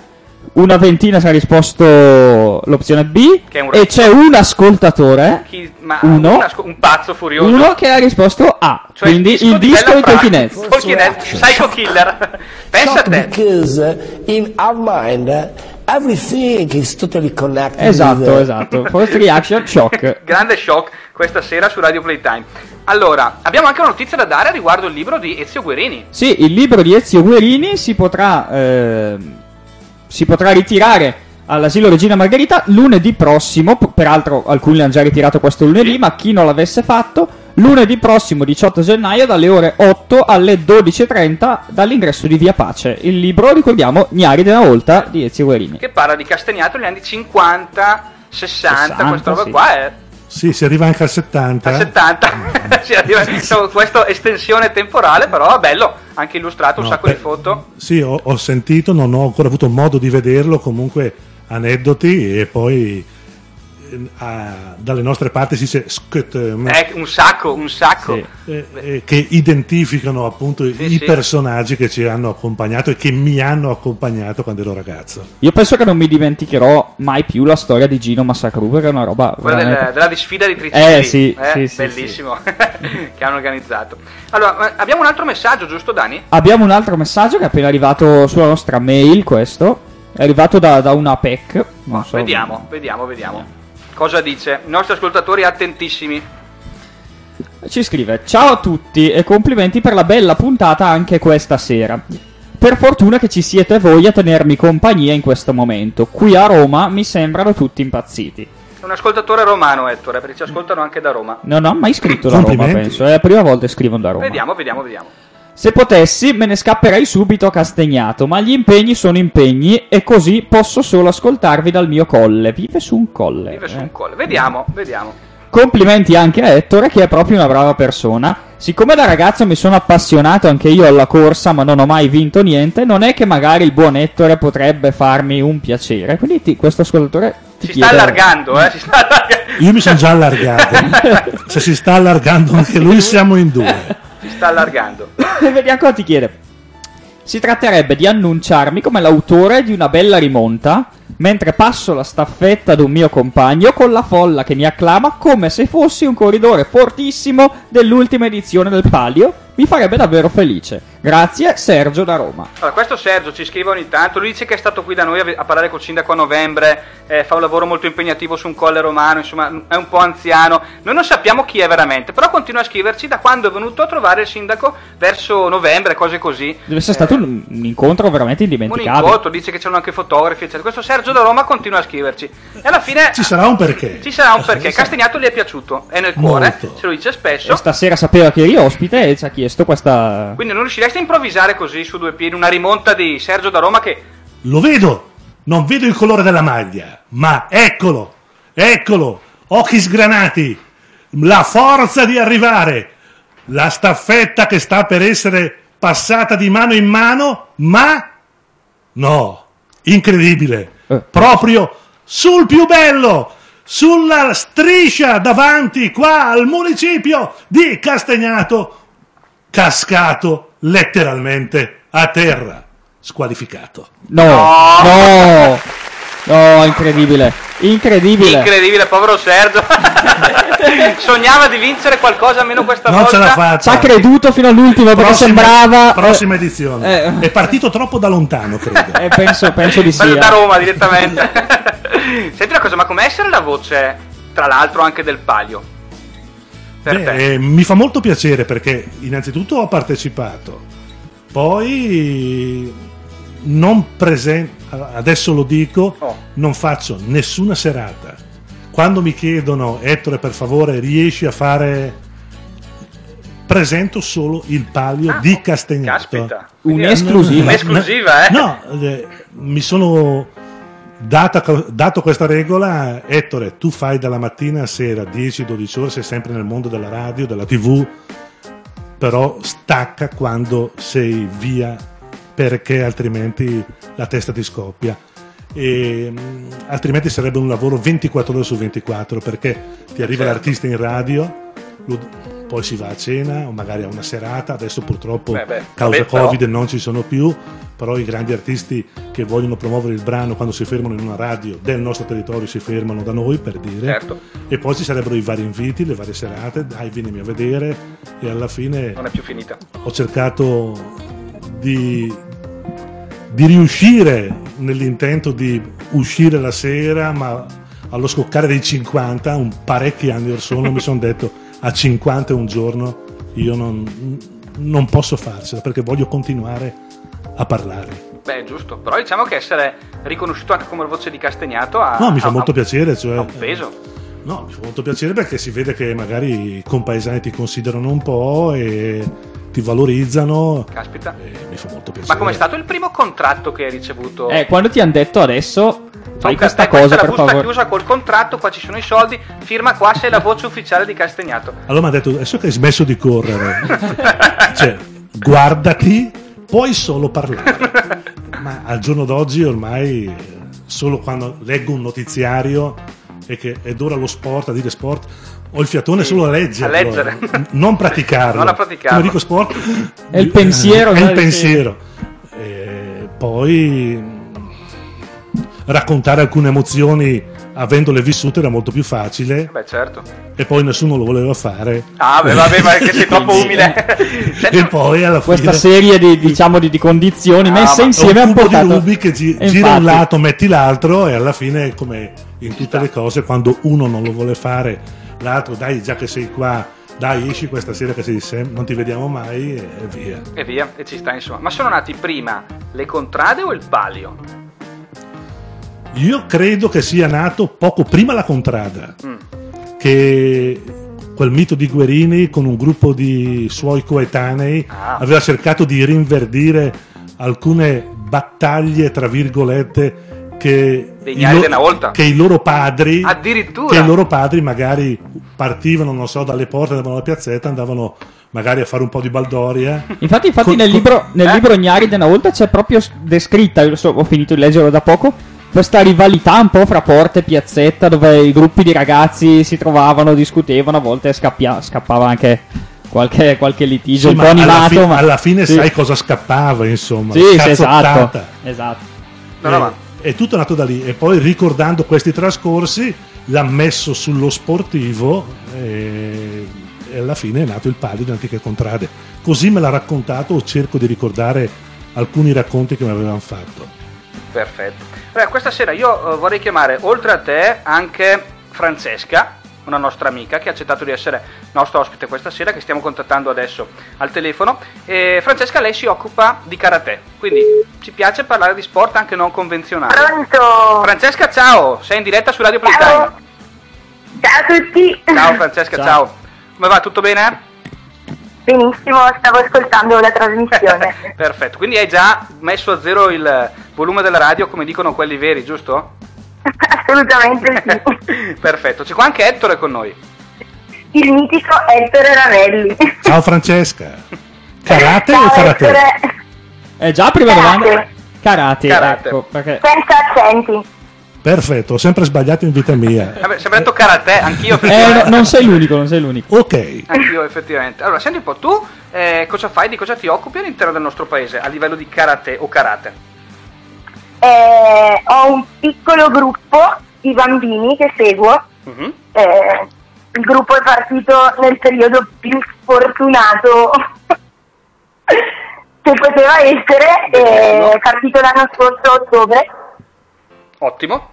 Una ventina ci ha risposto l'opzione B. E c'è un ascoltatore, Chi- ma uno, un, asco- un pazzo furioso. uno che ha risposto A. Cioè quindi il di disco Bella di Fra- Tolkien Psycho Killer. Pensa a te. because uh, in our mind uh, everything is totally connected. Esatto, uh, esatto. First reaction, shock. Grande shock questa sera su Radio Playtime. Allora, abbiamo anche una notizia da dare riguardo il libro di Ezio Guerini. Sì, il libro di Ezio Guerini si potrà, ehm, si potrà ritirare all'asilo Regina Margherita lunedì prossimo. Peraltro, alcuni l'hanno già ritirato questo lunedì, ma chi non l'avesse fatto, lunedì prossimo 18 gennaio dalle ore 8 alle 12.30 dall'ingresso di Via Pace. Il libro, ricordiamo, Gnari della Volta di Ezio Guerini. Che parla di Castagnato negli anni 50, 60, 60, questa roba sì. qua è Sì, si arriva anche al 70. al 70. Sì, arriva- insomma, questa estensione temporale, però bello, anche illustrato, un No, sacco beh, di foto. Sì, ho, ho sentito, non ho ancora avuto modo di vederlo, comunque aneddoti e poi eh, ah, dalle nostre parti si dice skut, Eh, un sacco, un sacco. Sì. eh, eh, che identificano appunto i sì. personaggi che ci hanno accompagnato e che mi hanno accompagnato quando ero ragazzo. Io penso che non mi dimenticherò mai più la storia di Gino Massacru, perché è una roba Quella veramente... della disfida di Tricicli, Eh, sì, sì, sì, bellissimo, che hanno organizzato. Allora, abbiamo un altro messaggio, giusto Dani? Abbiamo un altro messaggio che è appena arrivato sulla nostra mail, questo. È arrivato da, da una PEC. Non so. Vediamo, vediamo, vediamo. Cosa dice? I nostri ascoltatori attentissimi. Ci scrive: Ciao a tutti e complimenti per la bella puntata anche questa sera. Per fortuna che ci siete voi a tenermi compagnia in questo momento. Qui a Roma mi sembrano tutti impazziti. È un ascoltatore romano, Ettore, perché ci ascoltano anche da Roma. Non ho mai scritto da Roma, penso. È la prima volta che scrivono da Roma. Vediamo, vediamo, vediamo. Se potessi, me ne scapperei subito a Castagnato, ma gli impegni sono impegni e così posso solo ascoltarvi dal mio colle. Vive su un colle. Vive su eh. un colle. Vediamo, vediamo. Complimenti anche a Ettore, che è proprio una brava persona. Siccome da ragazzo mi sono appassionato anche io alla corsa, ma non ho mai vinto niente, non è che magari il buon Ettore potrebbe farmi un piacere. Quindi ti- questo ascoltatore ti Si sta chiede- allargando, eh? Si sta allargando. Io mi sono già allargato. Se si sta allargando anche lui, siamo in due. Si sta allargando. Vediamo cosa ti chiede. Si tratterebbe di annunciarmi come l'autore di una bella rimonta, mentre passo la staffetta ad un mio compagno con la folla che mi acclama come se fossi un corridore fortissimo dell'ultima edizione del Palio. Mi farebbe davvero felice. Grazie, Sergio da Roma. Allora, questo Sergio ci scrive ogni tanto, lui dice che è stato qui da noi a, a parlare col sindaco a novembre, eh, fa un lavoro molto impegnativo su un colle romano, insomma è un po' anziano, noi non sappiamo chi è veramente, però continua a scriverci da quando è venuto a trovare il sindaco verso novembre, cose così. Deve essere stato un, un incontro veramente Un indimenticabile. incontro, dice che c'erano anche fotografi, eccetera. Questo Sergio da Roma continua a scriverci. E alla fine Ci sarà un perché. ci sarà un perché. Castagnato gli è piaciuto, è nel cuore, Molto. se lo dice E spesso. stasera sapeva che eri ospite e ci ha chiesto questa. Quindi non riusciresti a improvvisare così su due piedi una rimonta di Sergio da Roma che Lo vedo, non vedo il colore della maglia, ma eccolo, eccolo, occhi sgranati, la forza di arrivare, la staffetta che sta per essere passata di mano in mano, ma no, incredibile, Eh. proprio sul più bello, sulla striscia davanti qua al municipio di Castagnato, cascato letteralmente a terra, squalificato. No, no, no, incredibile, incredibile. incredibile, povero Sergio. Sognava di vincere qualcosa almeno questa Non volta. ce l'ha Ci fatta. ha creduto fino all'ultimo perché Prossima- sembrava. Prossima edizione. eh. È partito troppo da lontano, credo. Eh, penso, penso di sì. Bello da eh. Roma direttamente. Senti una cosa, ma com'è essere la voce, tra l'altro, anche del palio? Per Beh, te. eh, mi fa molto piacere perché innanzitutto ho partecipato, poi non presento, adesso lo dico, Oh. non faccio nessuna serata. Quando mi chiedono, Ettore per favore riesci a fare... Presento solo il palio Ah, di Castagnato. Caspita. Un'esclusiva. Un'esclusiva, eh? No, eh, mi sono data- dato questa regola, Ettore, tu fai dalla mattina a sera 10-12 ore, sei sempre nel mondo della radio, della tv, però stacca quando sei via perché altrimenti la testa ti scoppia. E, mh, altrimenti sarebbe un lavoro 24 ore su 24 perché ti arriva Certo. l'artista in radio, lo- poi si va a cena o magari a una serata, adesso purtroppo Beh, beh, causa però- Covid non ci sono più, però i grandi artisti che vogliono promuovere il brano quando si fermano in una radio del nostro territorio si fermano da noi per dire Certo. e poi ci sarebbero i vari inviti, le varie serate, dai vienimi a vedere e alla fine Non è più finita. ho cercato di, di riuscire nell'intento di uscire la sera, ma allo scoccare dei 50, un parecchi anni or sono, mi sono detto a 50 un giorno io non, non posso farcela perché voglio continuare a parlare. Beh, giusto. Però diciamo che essere riconosciuto anche come voce di Castagnato ha, No, mi fa ha- molto ha- piacere, cioè, ha un peso. No, mi fa molto piacere perché si vede che magari i compaesani ti considerano un po' e ti valorizzano. Caspita. E mi fa molto piacere. Ma com'è stato il primo contratto che hai ricevuto? Eh, quando ti hanno detto adesso fai Luca, questa eh, questa cosa la per chiusa col contratto, qua ci sono i soldi, firma qua, sei la voce ufficiale di Castagnato. Allora mi ha detto, adesso che hai smesso di correre, cioè, guardati, puoi solo parlare. Ma al giorno d'oggi ormai, eh, solo quando leggo un notiziario e che ed ora lo sport, a dire sport, ho il fiatone Sì, solo a leggere. a leggere. Non praticarlo. Non a praticarlo. Come dico sport, È il pensiero, È il pensiero. E poi raccontare alcune emozioni avendole vissute era molto più facile Beh, certo. e poi nessuno lo voleva fare. Ah, beh, vabbè, ma è che sei troppo umile. E poi alla Questa fine serie di, diciamo, di, di condizioni Ah, messe è insieme un ha cubo portato... di Rubi che gi- gira un lato, metti l'altro e alla fine come in tutte le cose quando uno non lo vuole fare, l'altro dai già che sei qua, dai esci questa sera che sei sem- non ti vediamo mai e, via. E via, e ci sta insomma. Ma sono nati prima le contrade o il palio? Io credo che sia nato poco prima la Contrada, Mm. che quel mito di Guerini con un gruppo di suoi coetanei Ah. aveva cercato di rinverdire alcune battaglie, tra virgolette, che, i, volta. che i loro padri Addirittura. che i loro padri magari partivano, non so, dalle porte, andavano alla piazzetta, andavano magari a fare un po' di baldoria. Infatti, infatti Con- nel, con- libro, nel Eh? libro Gnari della volta c'è proprio descritta, io so- ho finito di leggerlo da poco, questa rivalità un po' fra porte e piazzetta dove i gruppi di ragazzi si trovavano, discutevano, a volte scappia- scappava anche qualche, qualche litigio Sì, un ma po' alla, animato. fi- ma... alla fine sì. sai cosa scappava, insomma. Sì, sì, esatto. esatto. No, no, Eh, ma È tutto nato da lì e poi ricordando questi trascorsi l'ha messo sullo sportivo e, e alla fine è nato il palio di Antiche Contrade. Così me l'ha raccontato o cerco di ricordare alcuni racconti che mi avevano fatto. perfetto. Allora, questa sera io eh, vorrei chiamare oltre a te anche Francesca, una nostra amica che ha accettato di essere nostra ospite questa sera, che stiamo contattando adesso al telefono. E Francesca, lei si occupa di karate, quindi ci piace parlare di sport anche non convenzionali. Pronto? Francesca, ciao, sei in diretta su Radio Playtime. Ciao. Ciao a tutti. Ciao Francesca, Ciao. ciao. Come va? Tutto bene? Benissimo, stavo ascoltando la trasmissione. Perfetto, quindi hai già messo a zero il volume della radio come dicono quelli veri, giusto? Assolutamente sì. Perfetto, c'è qua anche Ettore con noi. Il mitico Ettore Ravelli. Ciao Francesca! Karate Ciao, o karate? Ettore. Eh, già prima Karate. domanda. Karate, Karate. ecco, perché... Senza accenti. Perfetto, ho sempre sbagliato in vita mia. Vabbè, sembra detto karate, anch'io Eh, non sei l'unico, non sei l'unico. Ok, Anch'io effettivamente. Allora, senti un po', tu eh, cosa fai, di cosa ti occupi all'interno del nostro paese a livello di karate o karate? Eh, ho un piccolo gruppo di bambini che seguo. Mhm. Eh, il gruppo è partito nel periodo più sfortunato che poteva essere. eh, È partito l'anno scorso a ottobre. Ottimo,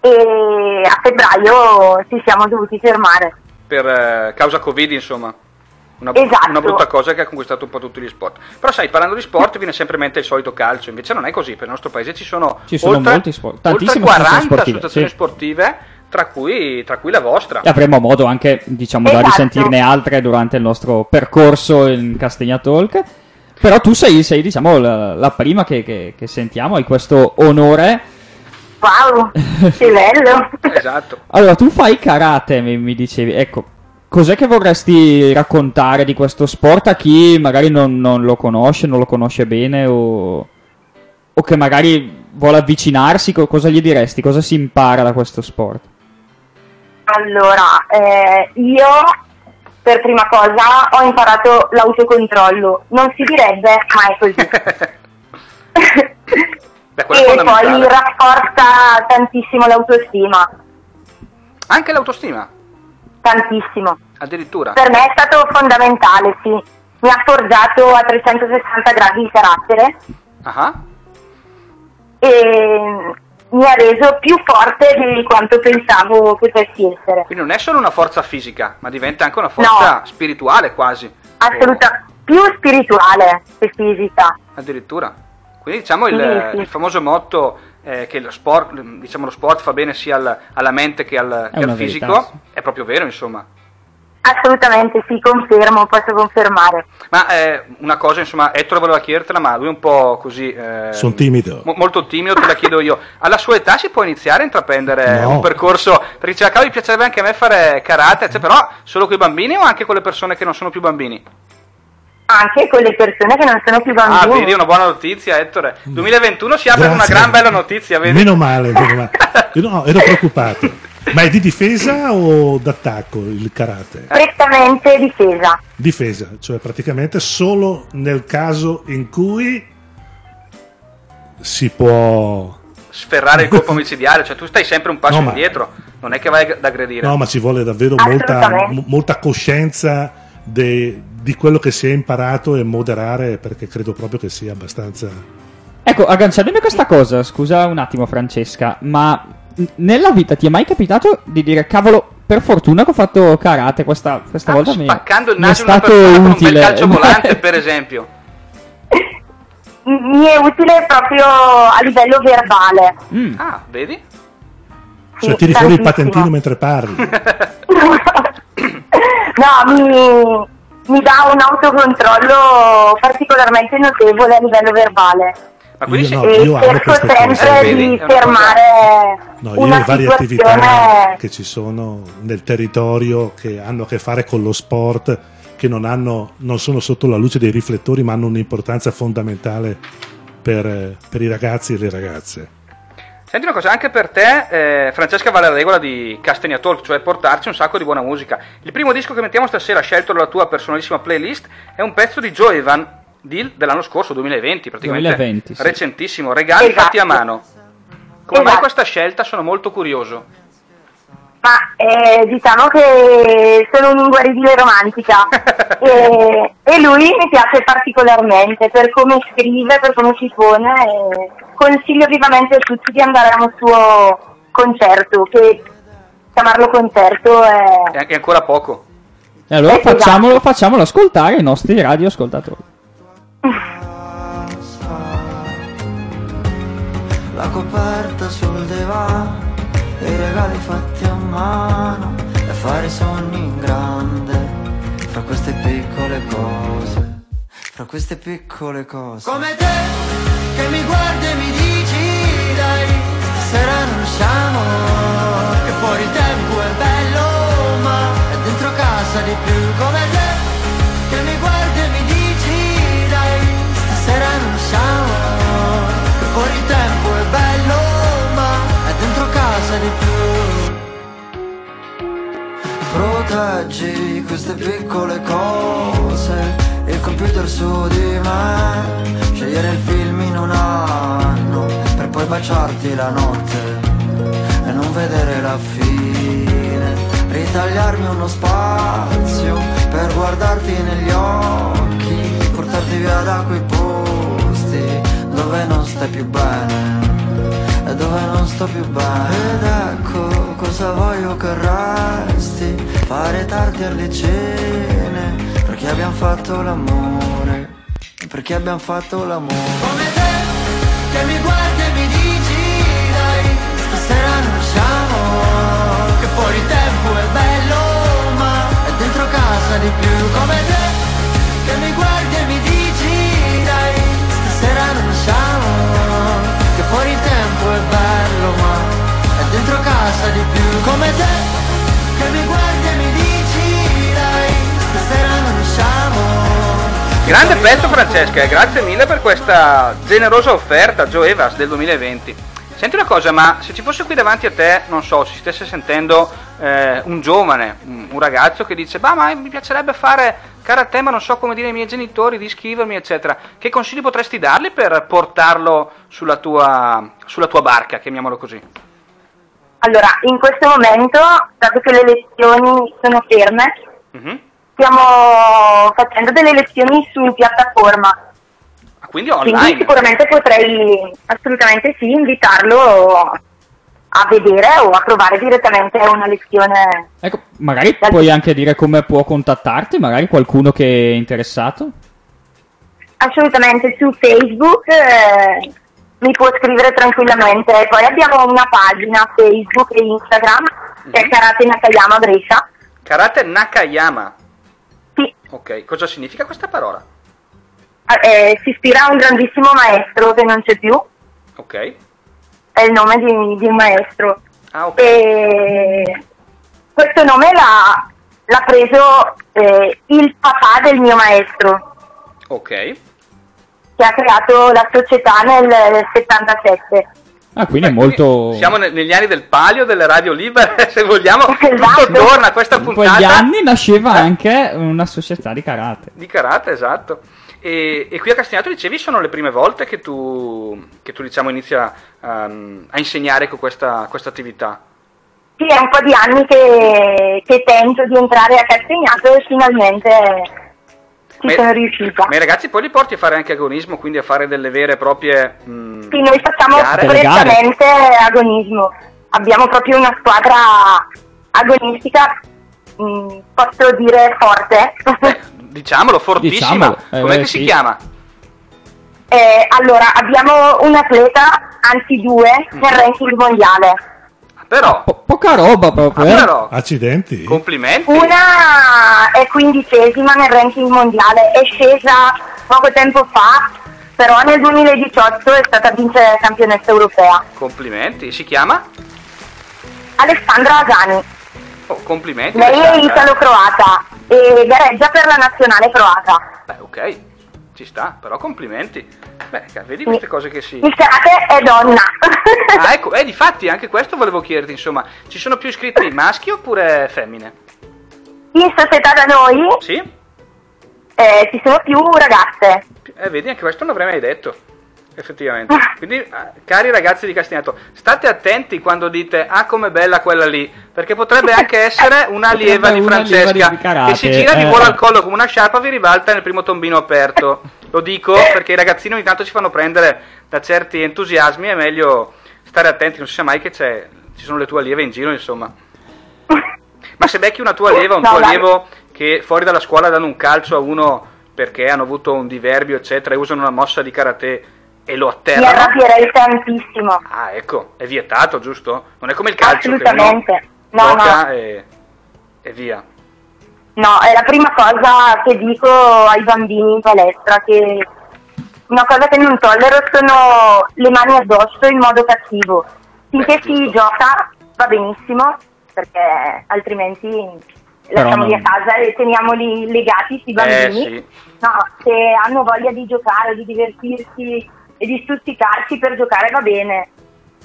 e a febbraio ci siamo dovuti fermare. per eh, causa Covid, insomma. Una, Esatto. una brutta cosa che ha conquistato un po' tutti gli sport. Però sai, parlando di sport viene sempre in mente il solito calcio, invece non è così, per il nostro paese ci sono, Ci sono oltre, molti sport, oltre tantissime 40 associazioni sportive, associazioni sì. sportive, tra cui, tra cui la vostra. E avremo modo anche, diciamo, da Esatto. risentirne altre durante il nostro percorso in Castegna Talk. Però tu sei, sei diciamo, la, la prima che, che- che sentiamo, hai questo onore. Wow, che bello! Esatto. Allora, tu fai karate, mi, mi dicevi. Ecco, cos'è che vorresti raccontare di questo sport a chi magari non, non lo conosce, non lo conosce bene o, o che magari vuole avvicinarsi? Co- cosa gli diresti? Cosa si impara da questo sport? Allora, eh, io per prima cosa ho imparato l'autocontrollo. Non si direbbe, ma è così. E poi rafforza tantissimo l'autostima, Anche l'autostima, tantissimo. Addirittura. Per me è stato fondamentale, sì. Mi ha forgiato a 360 gradi il carattere Ah, e mi ha reso più forte di quanto pensavo potessi essere. Quindi non è solo una forza fisica, ma diventa anche una forza spirituale quasi. Assolutamente più spirituale che fisica. Addirittura. Quindi diciamo il, Sì, sì. il famoso motto eh, che lo sport, diciamo, lo sport fa bene sia al- alla mente che al, che al fisico, verità, sì. è proprio vero insomma. Assolutamente sì, confermo, posso confermare. Ma eh, una cosa, insomma, Ettore voleva chiedertela, ma lui è un po' così... eh, Sono timido. mo- molto timido, te la chiedo io. Alla sua età si può iniziare a intraprendere No. un percorso? Perché diceva, cavolo, mi piacerebbe anche a me fare karate, cioè, però solo con i bambini o anche con le persone che non sono più bambini? Anche con le persone che non sono più Ah, bambini. vedi, una buona notizia, Ettore. 2021 si apre con una Grazie. gran bella notizia, vedi? Meno male, meno male. Io no, ero preoccupato. Ma è di difesa o d'attacco il karate? Prettamente difesa. Difesa, cioè praticamente solo nel caso in cui si può... Sferrare il colpo micidiale, cioè tu stai sempre un passo No, ma- indietro, non è che vai ad aggredire. No, ma ci vuole davvero molta, mo- molta coscienza de- di quello che si è imparato e moderare perché credo proprio che sia abbastanza... Ecco, agganciandomi a questa cosa, scusa un attimo Francesca, ma nella vita ti è mai capitato di dire cavolo, per fortuna che ho fatto karate questa, questa Ah, volta mi, spaccando il mi è naso di una stato persona con un bel utile. calcio volante, per esempio. Mi è utile proprio a livello verbale. Mm. Ah, vedi? Cioè Sì, tiri fuori il patentino mentre parli. no, mi, mi dà un autocontrollo particolarmente notevole a livello verbale. Ma quindi Io no, io amo cerco queste cose. sempre di fermare No, io le varie situazione attività che ci sono nel territorio che hanno a che fare con lo sport, che non, hanno, non sono sotto la luce dei riflettori, ma hanno un'importanza fondamentale per, per i ragazzi e le ragazze. Senti una cosa, anche per te, eh, Francesca, vale la regola di Castagna Talk, cioè portarci un sacco di buona musica. Il primo disco che mettiamo stasera, scelto dalla tua personalissima playlist, è un pezzo di Joe Deal dell'anno scorso, 2020, praticamente 2020, sì. recentissimo, regali Esatto. fatti a mano. Come mai Esatto. questa scelta? Sono molto curioso. Ma eh, diciamo che sono un'inguaribile romantica e, e lui mi piace particolarmente per come scrive, per come si pone. e consiglio vivamente a tutti di andare a un suo concerto, che chiamarlo concerto è... È, ancora poco. E allora Eh, esatto. facciamolo, facciamolo ascoltare ai nostri radioascoltatori. La coperta sul divano, i regali fatti a mano e fare sogni in grande, fra queste piccole cose, fra queste piccole cose. Come te che mi guardi e mi dici dai, stasera non usciamo, che fuori il tempo è bello, ma è dentro casa di più. Come te che mi guardi stasera non usciamo, che fuori tempo è bello, ma è dentro casa di più. Proteggi queste piccole cose, il computer su di me, scegliere il film in un anno, per poi baciarti la notte e non vedere la fine, ritagliarmi uno spazio per guardarti negli occhi, portarti via da quei posti dove non stai più bene e dove non sto più bene. Ed ecco cosa voglio che resti. Fare tardi alle cene Perché abbiamo fatto l'amore. Perché abbiamo fatto l'amore. Come te che mi guardi e mi dici Dai, stasera non usciamo Che fuori tempo è bello Ma è dentro casa di più. Come te che mi guardi e mi Grande pezzo Francesca e grazie mille per questa generosa offerta Joe Evas del 2020. Senti una cosa, ma se ci fosse qui davanti a te, non so, si stesse sentendo eh, un giovane, un, ragazzo che dice, bah, ma mi piacerebbe fare karate, ma non so come dire ai miei genitori di iscrivermi, eccetera. Che consigli potresti dargli per portarlo sulla tua, sulla tua barca, chiamiamolo così? Allora, in questo momento, dato che le lezioni sono ferme, Mhm. Stiamo facendo delle lezioni su piattaforma. Ah, quindi Quindi online. sicuramente potrei assolutamente sì invitarlo a vedere o a provare direttamente una lezione. Ecco, magari puoi anche dire come può contattarti, magari qualcuno che è interessato. Assolutamente su Facebook eh, mi può scrivere tranquillamente. Poi abbiamo una pagina Facebook e Instagram che è Karate Nakayama Brescia. Karate Nakayama. Ok, cosa significa questa parola? Eh, si ispira a un grandissimo maestro che non c'è più, Ok. è il nome di, di un maestro. Ah, ok. E questo nome l'ha, l'ha preso eh, il papà del mio maestro, Ok. che ha creato la società nel, nel 77. Ah, quindi è molto... Siamo ne- negli anni del palio, delle radio libere, se vogliamo. Esatto. Tutto torna a questa In puntata quegli anni nasceva anche una società di karate. di karate, esatto. E, e qui a Castagnato dicevi sono le prime volte che tu, che tu diciamo, inizia ehm, a insegnare con questa, questa attività. Sì, è un po' di anni che, che tento di entrare a Castagnato e finalmente Ma- sono riuscita. Ma i ragazzi poi li porti a fare anche agonismo, quindi a fare delle vere e proprie... mm, Sì, noi facciamo prettamente agonismo. Abbiamo proprio una squadra agonistica, mm, posso dire forte. Diciamolo, fortissima. Diciamolo, eh, Com'è che si sì. chiama? Eh, allora, abbiamo un atleta, anzi due, Mm. nel ranking mondiale. Però, Po- poca roba proprio, eh. però, Accidenti. complimenti. Una è quindicesima nel ranking mondiale, è scesa poco tempo fa, però nel 2018 è stata vincere campionessa europea. Complimenti. Si chiama? Alessandra Asani, Oh, complimenti. lei è italo-croata e gareggia per la nazionale croata. Beh, ok, ci sta, però complimenti. Beh, vedi queste cose che si... Il karate è donna. Ah, ecco, eh, difatti anche questo volevo chiederti, insomma, ci sono più iscritti maschi oppure femmine? In società da noi Sì? eh, ci sono più ragazze. Eh, vedi, anche questo non l'avrei mai detto, effettivamente. Quindi, eh, cari ragazzi di Castagnato, state attenti quando dite, ah, com'è bella quella lì, perché potrebbe anche essere una allieva di Francesca, di karate, che si gira di eh. volo al collo come una sciarpa, vi ribalta nel primo tombino aperto. Lo dico perché i ragazzini ogni tanto si fanno prendere da certi entusiasmi, è meglio stare attenti, non si sa mai che c'è, ci sono le tue allieve in giro, insomma. Ma se becchi una tua allieva, un No, tuo allievo che fuori dalla scuola danno un calcio a uno perché hanno avuto un diverbio, eccetera, e usano una mossa di karate e lo Mi atterrano. arrabbierei tantissimo. Ah, ecco, è vietato, giusto? Non è come il calcio Assolutamente. che No, no. E, e via. No, è la prima cosa che dico ai bambini in palestra, che una cosa che non tollero sono le mani addosso in modo cattivo. Finché Beh, si gioca va benissimo, perché altrimenti Però lasciamoli non- a casa e teniamoli legati, sti bambini. Eh, sì. No, se hanno voglia di giocare, di divertirsi e di stuzzicarsi per giocare va bene.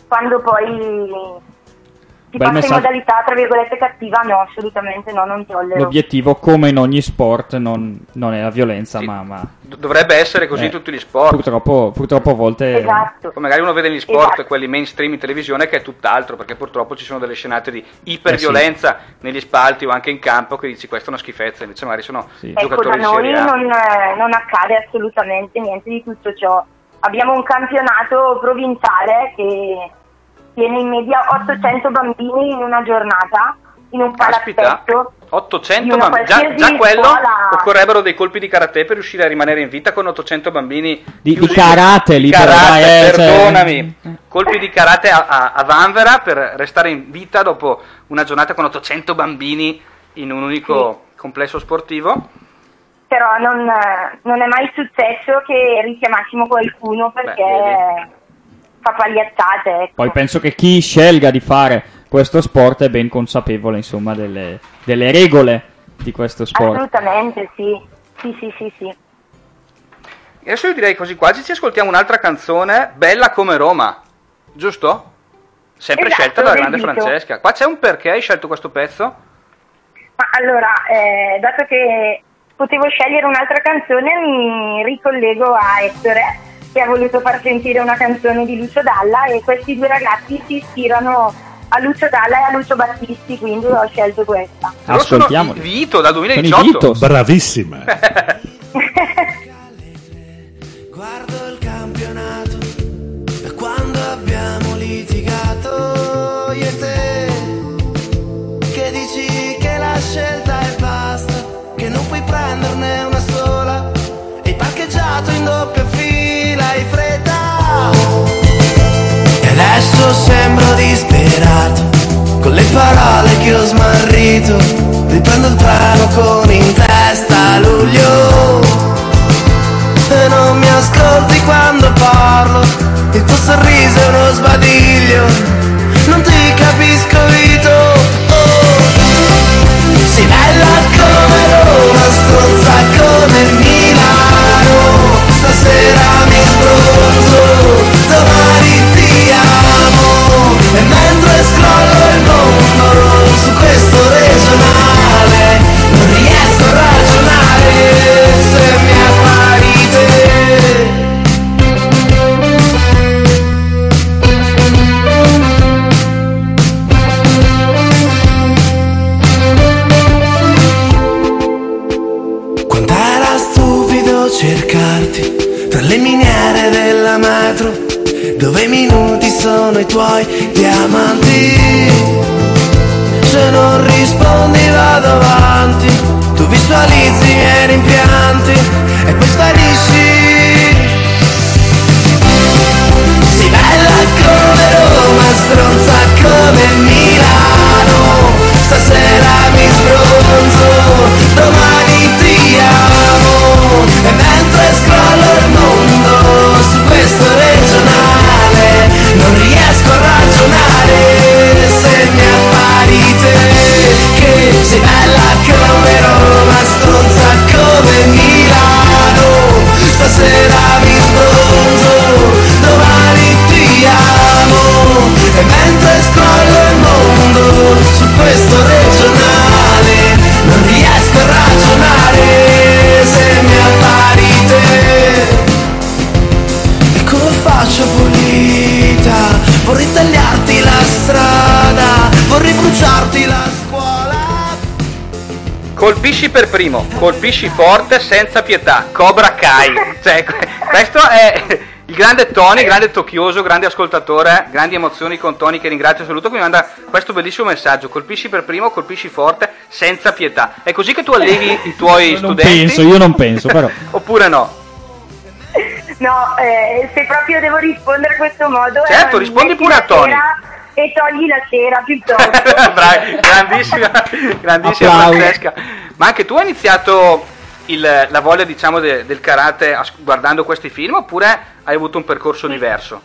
Quando poi si Bel passa messaggio. in modalità, tra virgolette, cattiva, no, assolutamente no, non tollero. L'obiettivo, come in ogni sport, non, non è la violenza, Sì. ma, ma dovrebbe essere così Eh, in tutti gli sport. purtroppo, purtroppo a volte... Esatto. Magari uno vede negli sport Esatto. quelli mainstream in televisione che è tutt'altro, perché purtroppo ci sono delle scenate di iperviolenza negli spalti o anche in campo che dici questa è una schifezza, invece magari sono Sì. Ecco, da noi Serie A. non, eh, non accade assolutamente niente di tutto ciò. Abbiamo un campionato provinciale che tiene in media 800 bambini in una giornata, in un Caspita, palazzetto. 800 di una bambini, già, già quello? scuola. occorrebbero dei colpi di karate per riuscire a rimanere in vita con 800 bambini Di- di karate lì, però, karate, dai, eh, cioè- perdonami. Colpi di karate a, a, a Vanvera per restare in vita dopo una giornata con 800 bambini in un unico complesso sportivo Però non, non è mai successo che richiamassimo qualcuno perché vedi. fa pagliacciate. Ecco. Poi penso che chi scelga di fare questo sport è ben consapevole, insomma, delle, delle regole di questo sport. Assolutamente, sì. Sì, sì, sì, sì. e adesso io direi così quasi ci ascoltiamo un'altra canzone bella come Roma giusto? Sempre Esatto, scelta dalla grande Vito. Francesca. Qua c'è un perché hai scelto questo pezzo? Ma allora, eh, dato che potevo scegliere un'altra canzone, mi ricollego a Ettore, che ha voluto far sentire una canzone di Lucio Dalla e questi due ragazzi si ispirano a Lucio Dalla e a Lucio Battisti, quindi ho scelto questa. I Vito dal Sono i 2018. Vitos. Bravissima. Guardo il campionato da quando abbiamo litigato io e te. Che dici che la scelta prenderne una sola. E parcheggiato in doppia fila, hai fretta. E adesso sembro disperato, con le parole che ho smarrito. Riprendo il treno con in testa luglio e non mi ascolti quando parlo Il tuo sorriso è uno sbadiglio Non ti capisco Vito oh. Sei bella come Stasera tuoi diamanti. Se non rispondi vado avanti. Tu visualizzi i miei rimpianti appari te Che sei bella come Roma, stronza come Milano Stasera mi sbronzo, domani ti amo E mentre scrollo il mondo su questo regionale Non riesco a ragionare se mi appari te E come faccio pulita? Vorrei Colpisci per primo, colpisci forte senza pietà, Cobra Kai. Cioè, que- questo è il grande Tony, grande tocchioso, grande ascoltatore, grandi emozioni con Tony che ringrazio e saluto, che mi manda questo bellissimo messaggio. Colpisci per primo, colpisci forte, senza pietà. È così che tu allevi i tuoi Non studenti? penso, io non penso, però. Oppure no? No, eh, se proprio devo rispondere a questo modo... Certo, eh, rispondi pure a Tony. cera E togli la cera piuttosto. Bravi, grandissima, grandissima. Francesca. Ma anche tu hai iniziato il- la voglia, diciamo, de- del karate as- guardando questi film oppure hai avuto un percorso diverso?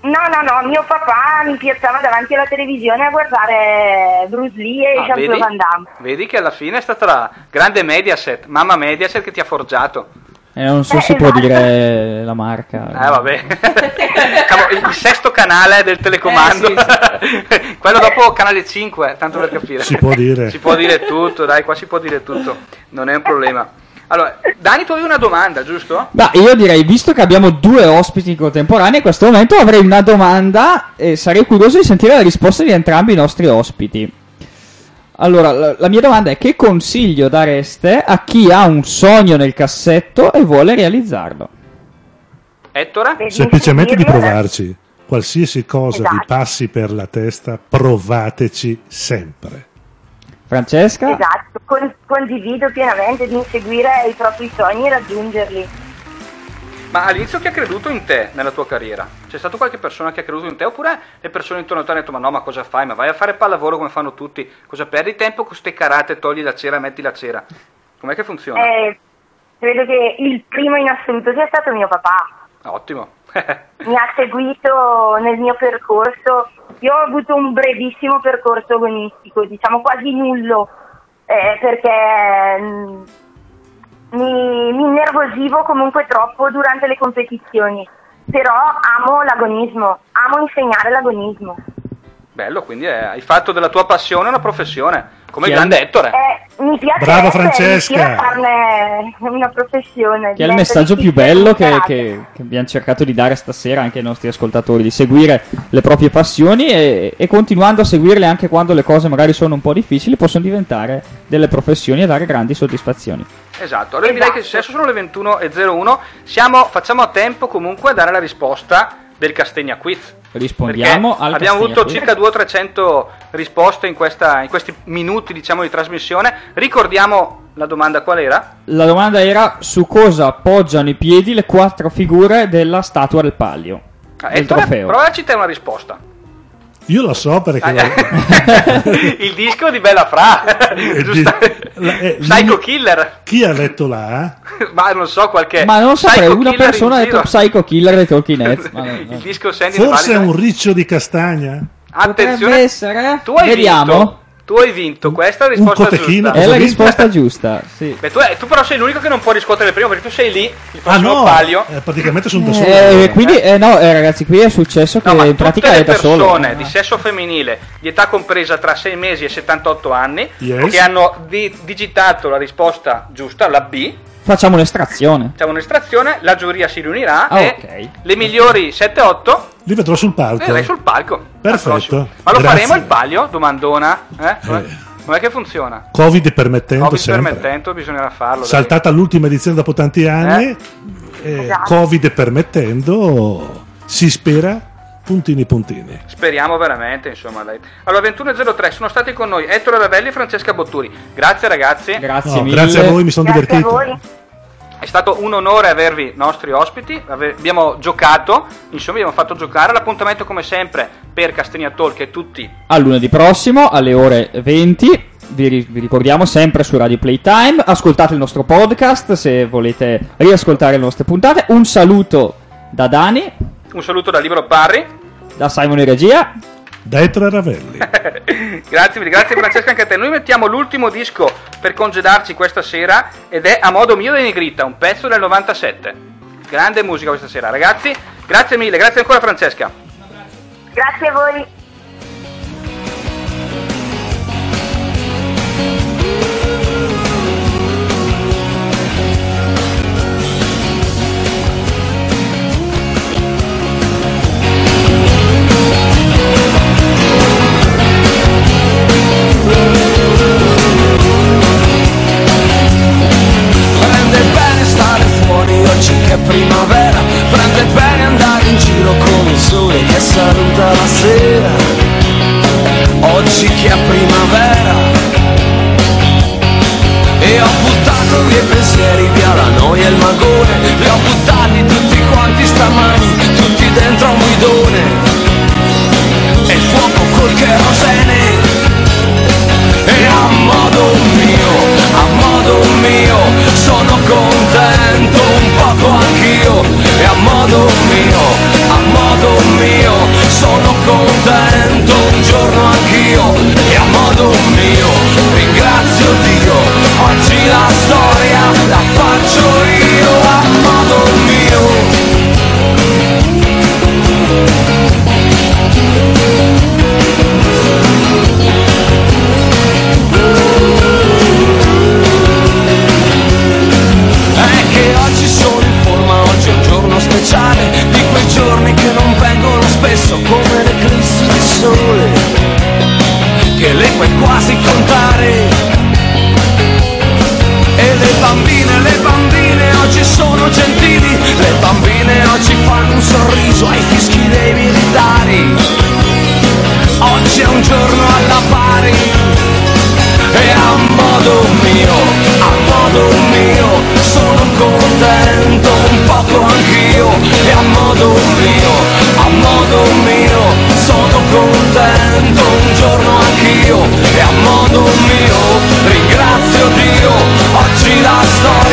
No, no, no, mio papà mi piazzava davanti alla televisione a guardare Bruce Lee e Ah, Jean-Claude vedi? Van Damme. Vedi che alla fine è stata la grande Mediaset, mamma Mediaset che ti ha forgiato. Eh, non so Eh, si può esatto. dire la marca. Eh vabbè. Il, sesto canale del telecomando. Quello dopo canale 5, tanto per capire. Si può dire. Si può dire tutto, dai, qua si può dire tutto. Non è un problema. Allora, Dani, tu avevi una domanda, giusto? Beh, io direi, visto che abbiamo due ospiti contemporanei, in questo momento avrei una domanda e sarei curioso di sentire la risposta di entrambi i nostri ospiti. Allora, la, la mia domanda è che consiglio dareste a chi ha un sogno nel cassetto e vuole realizzarlo? Ettore? Semplicemente di provarci. Qualsiasi cosa vi Esatto. passi per la testa, provateci sempre. Francesca? Esatto, con- condivido pienamente di inseguire i propri sogni e raggiungerli. Ma all'inizio chi ha creduto in te nella tua carriera? C'è stata qualche persona che ha creduto in te oppure le persone intorno a te hanno detto ma no ma cosa fai? Ma vai a fare pallavolo come fanno tutti? Cosa perdi tempo con ste karate, togli la cera, metti la cera? Com'è che funziona? Eh, credo che il primo in assoluto sia stato mio papà. Ottimo. Mi ha seguito nel mio percorso. Io ho avuto un brevissimo percorso agonistico, diciamo quasi nullo, eh, perché mm, mi, mi innervosivo comunque troppo durante le competizioni. però amo l'agonismo, amo insegnare l'agonismo. Bello, quindi eh, hai fatto della tua passione una professione, come ha- grande Ettore. Eh, mi piace Brava Francesca. farne una professione. Che è il messaggio più bello che, che- che abbiamo cercato di dare stasera anche ai nostri ascoltatori, di seguire le proprie passioni e, e continuando a seguirle anche quando le cose magari sono un po' difficili, possono diventare delle professioni e dare grandi soddisfazioni. Esatto, allora direi che adesso sono le 21.01, siamo, facciamo a tempo comunque a dare la risposta del Castegna Quiz. Rispondiamo al abbiamo Castegna avuto circa 200-300 risposte in, questa- in questi minuti diciamo di trasmissione. Ricordiamo la domanda qual era? La domanda era su cosa appoggiano i piedi le quattro figure della statua del palio. Ah, del trofeo. provaci te una risposta. Io lo so perché... Ah, lo- Il disco di Bella Fra, di- Giusta- la- eh, Psycho Killer, Chi ha letto là? ma non so qualche. Ma non saprei, una persona ha detto. Psycho Killer dei Talking Heads. ma no, no. Il disco Sandy Forse è un riccio di castagna? Attenzione, Potrebbe essere. tu hai Vediamo. vinto. Tu hai vinto, questa è la risposta giusta. È la risposta giusta, sì. Beh, tu, tu però sei l'unico che non può riscuotere il primo perché tu sei lì, il Ah prossimo no, palio. eh, praticamente sono da solo. Eh, quindi, eh, no, eh, ragazzi, qui è successo che No, in pratica le è da solo. persone di sesso femminile di età compresa tra 6 mesi e 78 anni Yes. che hanno di- digitato la risposta giusta, la B, Facciamo un'estrazione. facciamo un'estrazione, la giuria si riunirà Ah, e ok. le migliori 7-8 Li vedrò sul palco. le vedrai sul palco. Perfetto. Ma lo Grazie. faremo il palio? Domandona? Eh? Com'è, Eh. com'è che funziona? Covid permettendo Covid sempre. permettendo bisognerà farlo. dai. Saltata l'ultima edizione dopo tanti anni, eh, Esatto. Covid permettendo, si spera puntini puntini. Speriamo veramente, insomma, dai. Allora, 21.03 sono stati con noi Ettore Ravelli e Francesca Botturi. Grazie ragazzi. Grazie No, mille. grazie a voi, mi sono divertito. voi. È stato un onore avervi nostri ospiti, abbiamo giocato, insomma abbiamo fatto giocare, l'appuntamento come sempre per Castegna Talk e tutti A lunedì prossimo alle ore 20. Vi, ri- vi ricordiamo sempre su Radio Playtime. Ascoltate il nostro podcast se volete riascoltare le nostre puntate. Un saluto da Dani, un saluto da Libero Parri, da Simon in regia. Da Ettore Ravelli. grazie, mille, grazie Francesca anche a te, noi mettiamo l'ultimo disco per congedarci questa sera ed è A modo mio dei Negrita, un pezzo del 97. Grande musica questa sera ragazzi, grazie mille, grazie ancora Francesca. Grazie a voi. Giorno alla pari. E a modo mio, a modo mio, sono contento un poco anch'io, e a modo mio, a modo mio, sono contento un giorno anch'io, e a modo mio, ringrazio Dio, oggi la storia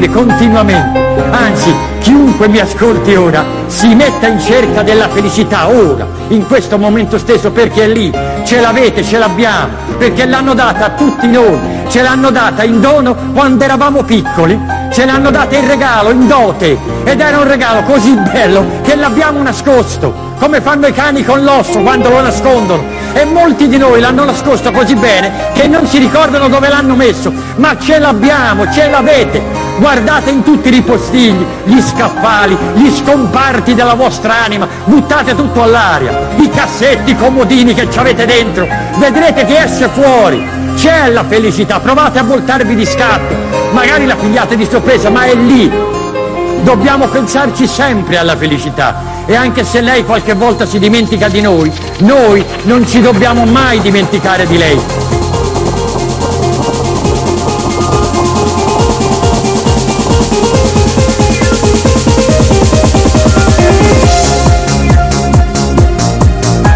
giorni, continuamente. Anzi, chiunque mi ascolti ora si metta in cerca della felicità ora, in questo momento stesso, perché è lì, ce l'avete, ce l'abbiamo, perché l'hanno data a tutti noi, ce l'hanno data in dono quando eravamo piccoli, ce l'hanno data in regalo, in dote, ed era un regalo così bello che l'abbiamo nascosto come fanno i cani con l'osso quando lo nascondono. E molti di noi l'hanno nascosto così bene che non si ricordano dove l'hanno messo. Ma ce l'abbiamo, ce l'avete. Guardate in tutti i ripostigli, gli scaffali, gli scomparti della vostra anima, buttate tutto all'aria, i cassetti, i comodini che ci avete dentro, vedrete che esce fuori. C'è la felicità, provate a voltarvi di scatto, magari la pigliate di sorpresa, ma è lì. Dobbiamo pensarci sempre alla felicità e anche se lei qualche volta si dimentica di noi, noi non ci dobbiamo mai dimenticare di lei.